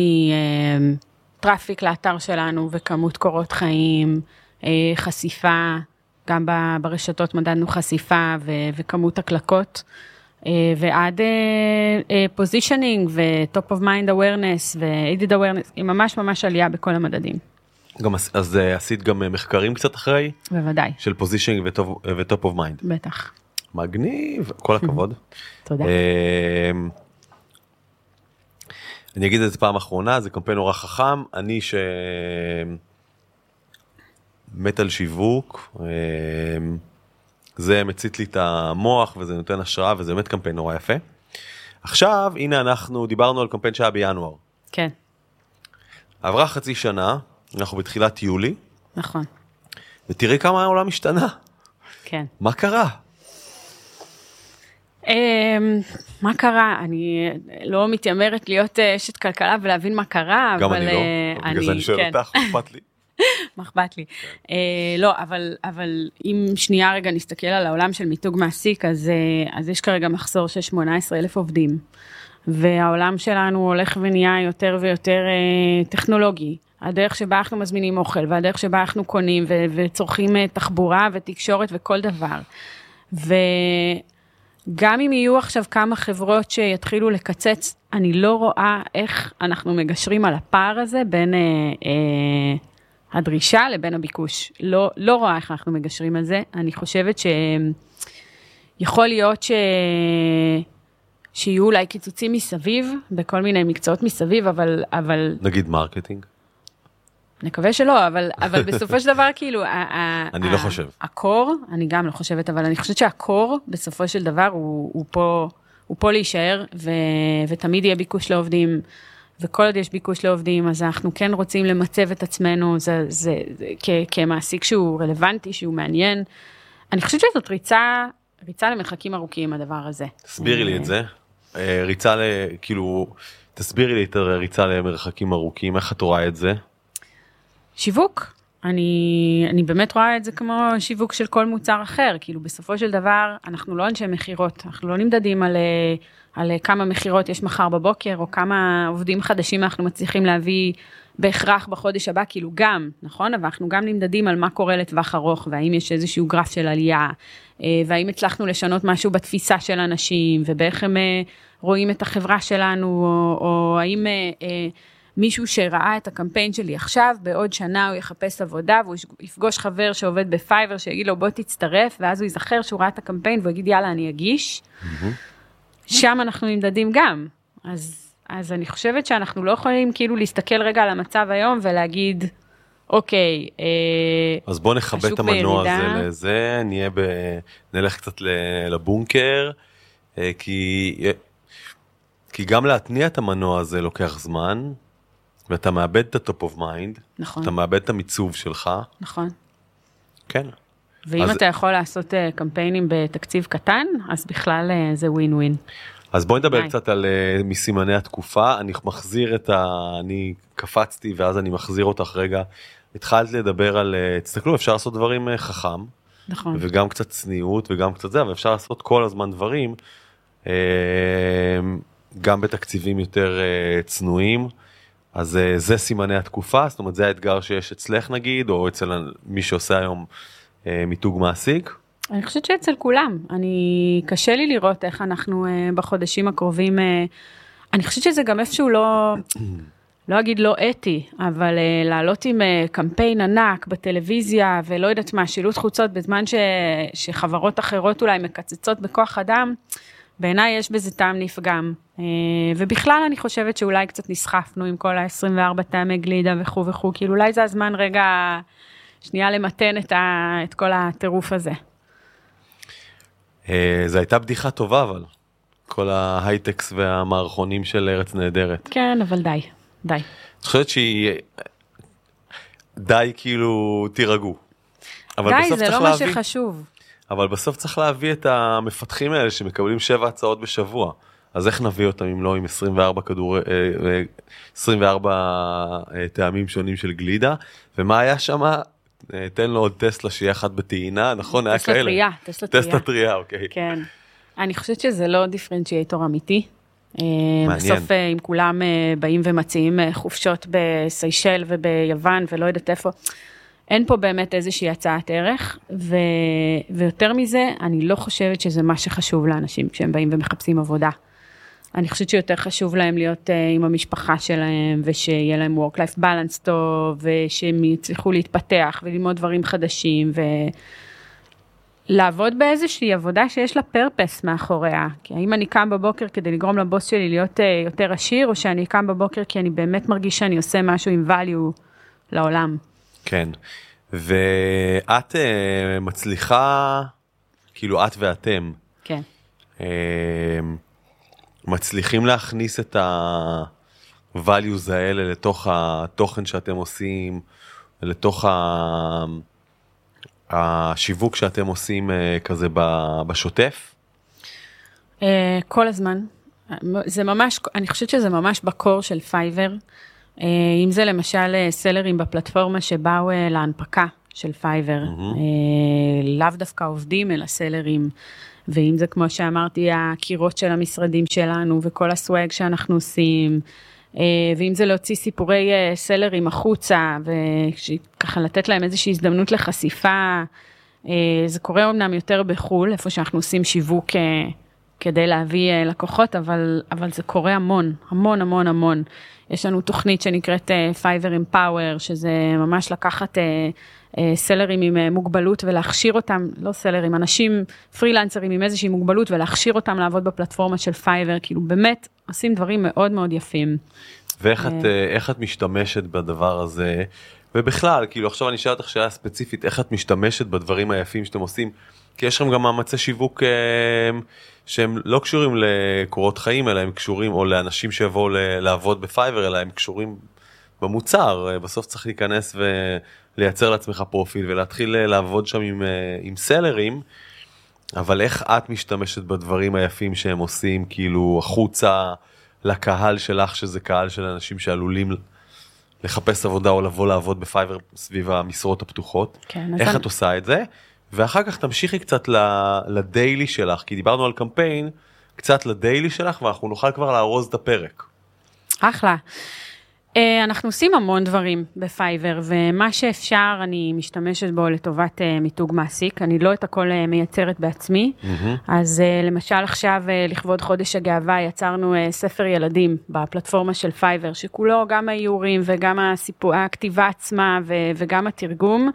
מטראפיק לאתר שלנו וכמות קורות חיים, חשיפה, גם ברשתות מדדנו חשיפה ו- וכמות הקלקות, ועד positioning ו-top of mind awareness ו-aided awareness, היה ממש ממש עלייה בכל המדדים, גם אז אה, עשית גם אה, מחקרים קצת אחרי בוודאי, של positioning ו top of mind. בטח. מגניב, כל הכבוד. תודה. אמ, אני אגיד את זה פעם אחרונה, זה קמפיין נורא חכם, אני ש... מת על שיווק, אמ, זה מצית לי את המוח וזה נותן השראה וזה באמת קמפיין נורא יפה. עכשיו הנה אנחנו דיברנו על קמפיין שהיה בינואר. כן, עברה חצי שנה, אנחנו בתחילת יולי, נכון, ותראי כמה העולם השתנה, כן. מה קרה? אמ, מה קרה? אני לא מתיימרת להיות אה, אשת כלכלה ולהבין מה קרה, גם אבל... אני לא, אה, בגלל זה אני שואל כן, אותך, אכפת לי. מה אכפת לי? אה, לא, אבל, אבל אם שנייה רגע נסתכל על העולם של מיתוג מעסיק, אז, אה, אז יש כרגע מחסור של 18 אלף עובדים, והעולם שלנו הולך ונהיה יותר ויותר אה, טכנולוגי. הדרך שבה אנחנו מזמינים אוכל, והדרך שבה אנחנו קונים ו- וצורכים אה, תחבורה ותקשורת וכל דבר. וגם אם יהיו עכשיו כמה חברות שיתחילו לקצץ, אני לא רואה איך אנחנו מגשרים על הפער הזה בין אה, אה, הדרישה לבין הביקוש. לא, לא רואה איך אנחנו מגשרים על זה. אני חושבת שיכול להיות ש... שיהיו אולי קיצוצים מסביב, בכל מיני מקצועות מסביב, אבל, אבל נגיד marketing. נקווה שלא, אבל, אבל בסופו של דבר, כאילו, אני לא חושב. ה core, אני גם לא חושבת, אבל אני חושבת שה core, בסופו של דבר, הוא, הוא פה, הוא פה להישאר, ו, ותמיד יהיה ביקוש לעובדים, וכל עוד יש ביקוש לעובדים, אז אנחנו כן רוצים למצב את עצמנו, זה, זה, זה, כ, כמעסיק שהוא רלוונטי, שהוא מעניין. אני חושבת שזאת ריצה, ריצה למרחקים ארוכים, הדבר הזה. תסבירי לי את זה. אה, ריצה ל... כאילו, תסבירי לי את הריצה למרחקים ארוכים, איך את רואה את זה? שיווק. אני, אני באמת רואה את זה כמו שיווק של כל מוצר אחר, כאילו בסופו של דבר אנחנו לא אנשי מכירות, אנחנו לא נמדדים על, אה, על אה, כמה מכירות יש מחר בבוקר, או כמה עובדים חדשים אנחנו מצליחים להביא בהכרח בחודש הבא, כאילו גם, נכון? אבל אנחנו גם נמדדים על מה קורה לטווח ארוך, והאם יש איזשהו גרף של עלייה, אה, והאם הצלחנו לשנות משהו בתפיסה של אנשים, ובאיך הם רואים את החברה שלנו, או, או האם... אה, אה, מישהו שראה את הקמפיין שלי עכשיו, בעוד שנה הוא יחפש עבודה והוא יפגוש חבר שעובד בפייבר שיגיד לו בוא תצטרף, ואז הוא ייזכר שהוא ראה את הקמפיין והוא יגיד יאללה אני אגיש. שם אנחנו נמדדים גם. אז, אז אני חושבת שאנחנו לא יכולים כאילו להסתכל רגע על המצב היום ולהגיד, אוקיי, אה, אז בוא נכבה את המנוע בירידה. הזה לזה, נהיה ב... נלך קצת לבונקר, אה, כי... כי גם להתניע את המנוע הזה לוקח זמן, ואתה מאבד את ה top of mind, נכון, אתה מאבד את המיצוב שלך, נכון. כן. ואם אז- אתה יכול לעשות אה, קמפיינים בתקציב קטן, אז בכלל אה, זה ווין ווין. אז בואי נדבר ביי. קצת על uh, מסימני התקופה, אני מחזיר את ה... אני קפצתי ואז אני מחזיר אותך רגע. התחלת לדבר על, uh, תסתכלו אפשר לעשות דברים uh, חכם, נכון. וגם קצת צניעות וגם קצת זה, אבל אפשר לעשות כל הזמן דברים, אה, גם בתקציבים יותר אה, צנועים. אז אה, זה סימני התקופה, זאת אומרת זה האתגר שיש אצלך נגיד, או אצל מי שעושה היום אה, מיתוג מעסיק. אני חושבת שאצל כולם, אני, קשה לי לראות איך אנחנו uh, בחודשים הקרובים, אני חושבת שזה גם איפשהו לא, לא אגיד לא אתי, אבל uh, לעלות עם uh, קמפיין ענק בטלוויזיה ולא יודעת מה, שילוט חוצות בזמן ש, שחברות אחרות אולי מקצצות בכוח אדם, בעיניי יש בזה טעם נפגם. Uh, ובכלל אני חושבת שאולי קצת נסחפנו עם כל ה-24 טעמי גלידה וכו' וכו', כאילו אולי זה הזמן רגע, שנייה למתן את, ה, את כל הטירוף הזה. אה, זו הייתה בדיחה טובה אבל, כל ההייטקס והמערכונים של ארץ נהדרת. כן, אבל די, די. את חושבת שהיא... די כאילו תירגעו. אבל די, בסוף זה צריך לא מה שחשוב. אבל בסוף צריך להביא את המפתחים האלה שמקבלים שבע הצעות בשבוע. אז איך נביא אותם אם לא עם 24 כדור, אה, אה, 24 אה, טעמים שונים של גלידה, ומה היה שם? אה, תן לו עוד טסלה שיהיה אחת בטעינה, נכון? היה טסלה כאלה. טריה, טסלה טריה. טסלה טריה, אוקיי. כן. אני חושבת שזה לא דיפרנציאטור אמיתי. אה, מעניין. בסוף אה, אם כולם אה, באים ומציעים אה, חופשות בסיישל וביוון ולא יודעת איפה, אין פה באמת איזושהי הצעת ערך, ו... ויותר מזה, אני לא חושבת שזה מה שחשוב לאנשים כשהם באים ומחפשים עבודה. אני חושבת שיותר חשוב להם להיות uh, עם המשפחה שלהם, ושיהיה להם work-life balance טוב, ושהם יצליחו להתפתח וללמוד דברים חדשים, ולעבוד באיזושהי עבודה שיש לה פרפס מאחוריה. כי האם אני קם בבוקר כדי לגרום לבוס שלי להיות uh, יותר עשיר, או שאני קם בבוקר כי אני באמת מרגיש שאני עושה משהו עם value לעולם. כן. ואת אה, מצליחה, כאילו את ואתם, כן. אה, מצליחים להכניס את ה-values האלה לתוך התוכן שאתם עושים, לתוך ה... השיווק שאתם עושים אה, כזה ב- בשוטף? Uh, כל הזמן. זה ממש, אני חושבת שזה ממש ב core של פייבר. Uh, אם זה למשל uh, סלרים בפלטפורמה שבאו uh, להנפקה של פייבר, uh, לאו דווקא עובדים אלא סלרים. ואם זה כמו שאמרתי, הקירות של המשרדים שלנו וכל ה swag שאנחנו עושים, ואם זה להוציא סיפורי סלרים החוצה, וככה לתת להם איזושהי הזדמנות לחשיפה, זה קורה אמנם יותר בחו"ל, איפה שאנחנו עושים שיווק כדי להביא uh, לקוחות, אבל, אבל זה קורה המון, המון המון המון. יש לנו תוכנית שנקראת פייבר uh, Empower, שזה ממש לקחת uh, uh, sellerים עם מוגבלות ולהכשיר אותם, לא sellerים, אנשים פרילנסרים עם איזושהי מוגבלות ולהכשיר אותם לעבוד בפלטפורמה של פייבר, כאילו באמת עושים דברים מאוד מאוד יפים. ואיך את, אה, איך את משתמשת בדבר הזה, ובכלל, כאילו עכשיו אני אשאל אותך שאלה ספציפית, איך את משתמשת בדברים היפים שאתם עושים, כי יש לכם גם מאמצי שיווק אה, שהם לא קשורים לקורות חיים, אלא הם קשורים, או לאנשים שיבואו לעבוד בפייבר, אלא הם קשורים במוצר, אה, בסוף צריך להיכנס ולייצר לעצמך פרופיל ולהתחיל אה, לעבוד שם עם, אה, עם sellerים. אבל איך את משתמשת בדברים היפים שהם עושים, כאילו, החוצה לקהל שלך, שזה קהל של אנשים שעלולים לחפש עבודה או לבוא לעבוד בפייבר סביב המשרות הפתוחות? כן, איך אני- את עושה את זה? ואחר כך תמשיכי קצת ל daily שלך, כי דיברנו על קמפיין, קצת ל daily שלך, ואנחנו נוכל כבר לארוז את הפרק. אחלה. אה, אנחנו עושים המון דברים בפייבר, ומה שאפשר אני משתמשת בו לטובת אה, מיתוג מעסיק. אני לא את הכל אה, מייצרת בעצמי, אז אה, למשל עכשיו, לכבוד חודש הגאווה, יצרנו ספר ילדים בפלטפורמה של פייבר, שכולו גם האיורים וגם הסיפור, הכתיבה עצמה וגם התרגום.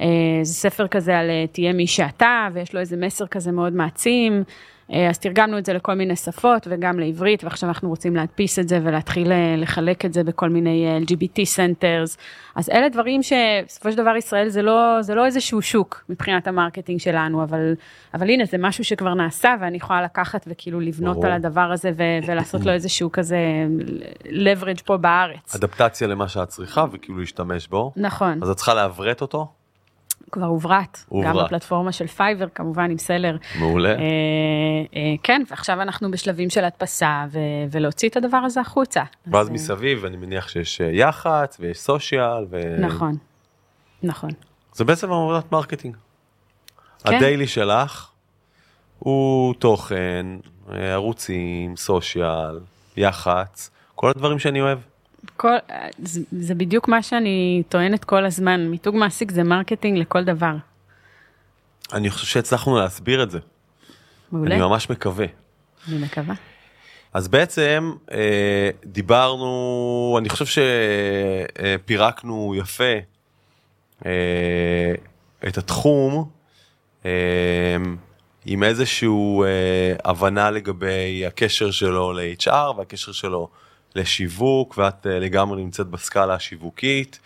אה, זה ספר כזה על אה, תהיה מי שאתה, ויש לו איזה מסר כזה מאוד מעצים. אה, אז תרגמנו את זה לכל מיני שפות וגם לעברית, ועכשיו אנחנו רוצים להדפיס את זה ולהתחיל לחלק את זה בכל מיני LGBT centers. אז אלה דברים שבסופו של דבר ישראל זה לא, זה לא איזשהו שוק מבחינת ה marketing שלנו, אבל, אבל הנה זה משהו שכבר נעשה ואני יכולה לקחת וכאילו לבנות ברור. על הדבר הזה ו- ולעשות לו איזשהו כזה leverage פה בארץ. אדפטציה למה שאת צריכה וכאילו להשתמש בו. נכון. אז את צריכה לעברת אותו? כבר הוברט, גם. בפלטפורמה של פייבר, כמובן עם seller. מעולה. אה, אה, כן, ועכשיו אנחנו בשלבים של הדפסה ו- ולהוציא את הדבר הזה החוצה. ואז אז, אה, מסביב אני מניח שיש אה, יח"צ ויש social. ו... נכון, נכון. זה בעצם עבודת marketing. כן. ה daily שלך הוא תוכן, אה, ערוצים, social, יח"צ, כל הדברים שאני אוהב. כל, זה, זה בדיוק מה שאני טוענת כל הזמן, מיתוג מעסיק זה marketing לכל דבר. אני חושב שהצלחנו להסביר את זה. מעולה, אני ממש מקווה. אני מקווה. אז בעצם אה, דיברנו, אני חושב שפירקנו יפה אה, את התחום אה, עם איזשהו אה, הבנה לגבי הקשר שלו ל-HR והקשר שלו לשיווק, ואת אה, לגמרי נמצאת בסקאלה השיווקית.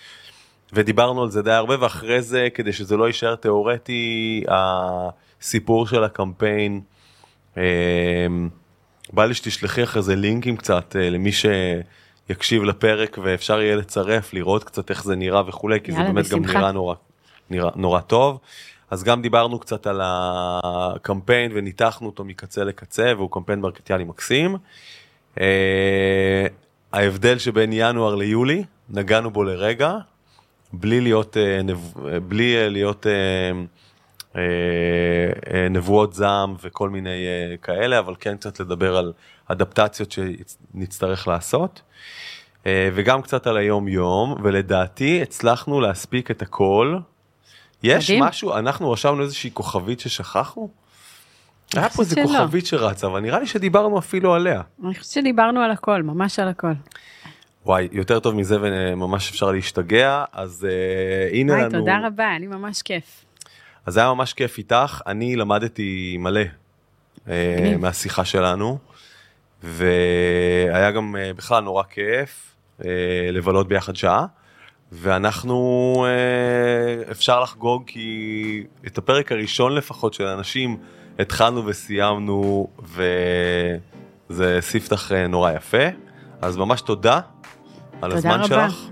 ודיברנו על זה די הרבה, ואחרי זה, כדי שזה לא יישאר תיאורטי, הסיפור של הקמפיין, אה, בא לי שתשלחי אחרי זה לינקים קצת אה, למי שיקשיב לפרק ואפשר יהיה לצרף, לראות קצת איך זה נראה וכולי, כי זה באמת גם בשמחה. נראה נורא, נראה, נורא טוב. אז גם דיברנו קצת על הקמפיין וניתחנו אותו מקצה לקצה, והוא קמפיין מרקטיאלי מקסים. אה, ההבדל שבין ינואר ליולי, נגענו בו לרגע, בלי להיות, אה, בלי להיות נבואות זעם וכל מיני כאלה, אבל כן קצת לדבר על אדפטציות שנצטרך לעשות. וגם קצת על היום יום, ולדעתי הצלחנו להספיק את הכל. יש מדהים. משהו, אנחנו רשמנו איזושהי כוכבית ששכחנו? היה פה איזה כוכבית שרצה, אבל נראה לי שדיברנו אפילו עליה. אני חושבת שדיברנו על הכל, ממש על הכל. וואי, יותר טוב מזה וממש אפשר להשתגע, אז uh, הנה וואי, לנו... וואי, תודה רבה, אני ממש כיף. אז היה ממש כיף איתך, אני למדתי מלא uh, מהשיחה שלנו, והיה גם uh, בכלל נורא כיף uh, לבלות ביחד שעה. ואנחנו, אפשר לחגוג כי את הפרק הראשון לפחות של אנשים התחלנו וסיימנו וזה ספתח אה, נורא יפה. אז ממש תודה על הזמן רבה. שלך.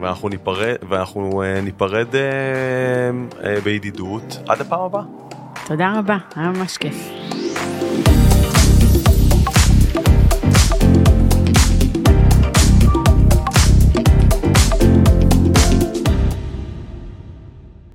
ואנחנו ניפרד, ואנחנו אה, ניפרד בידידות עד הפעם הבאה. תודה רבה, היה ממש כיף.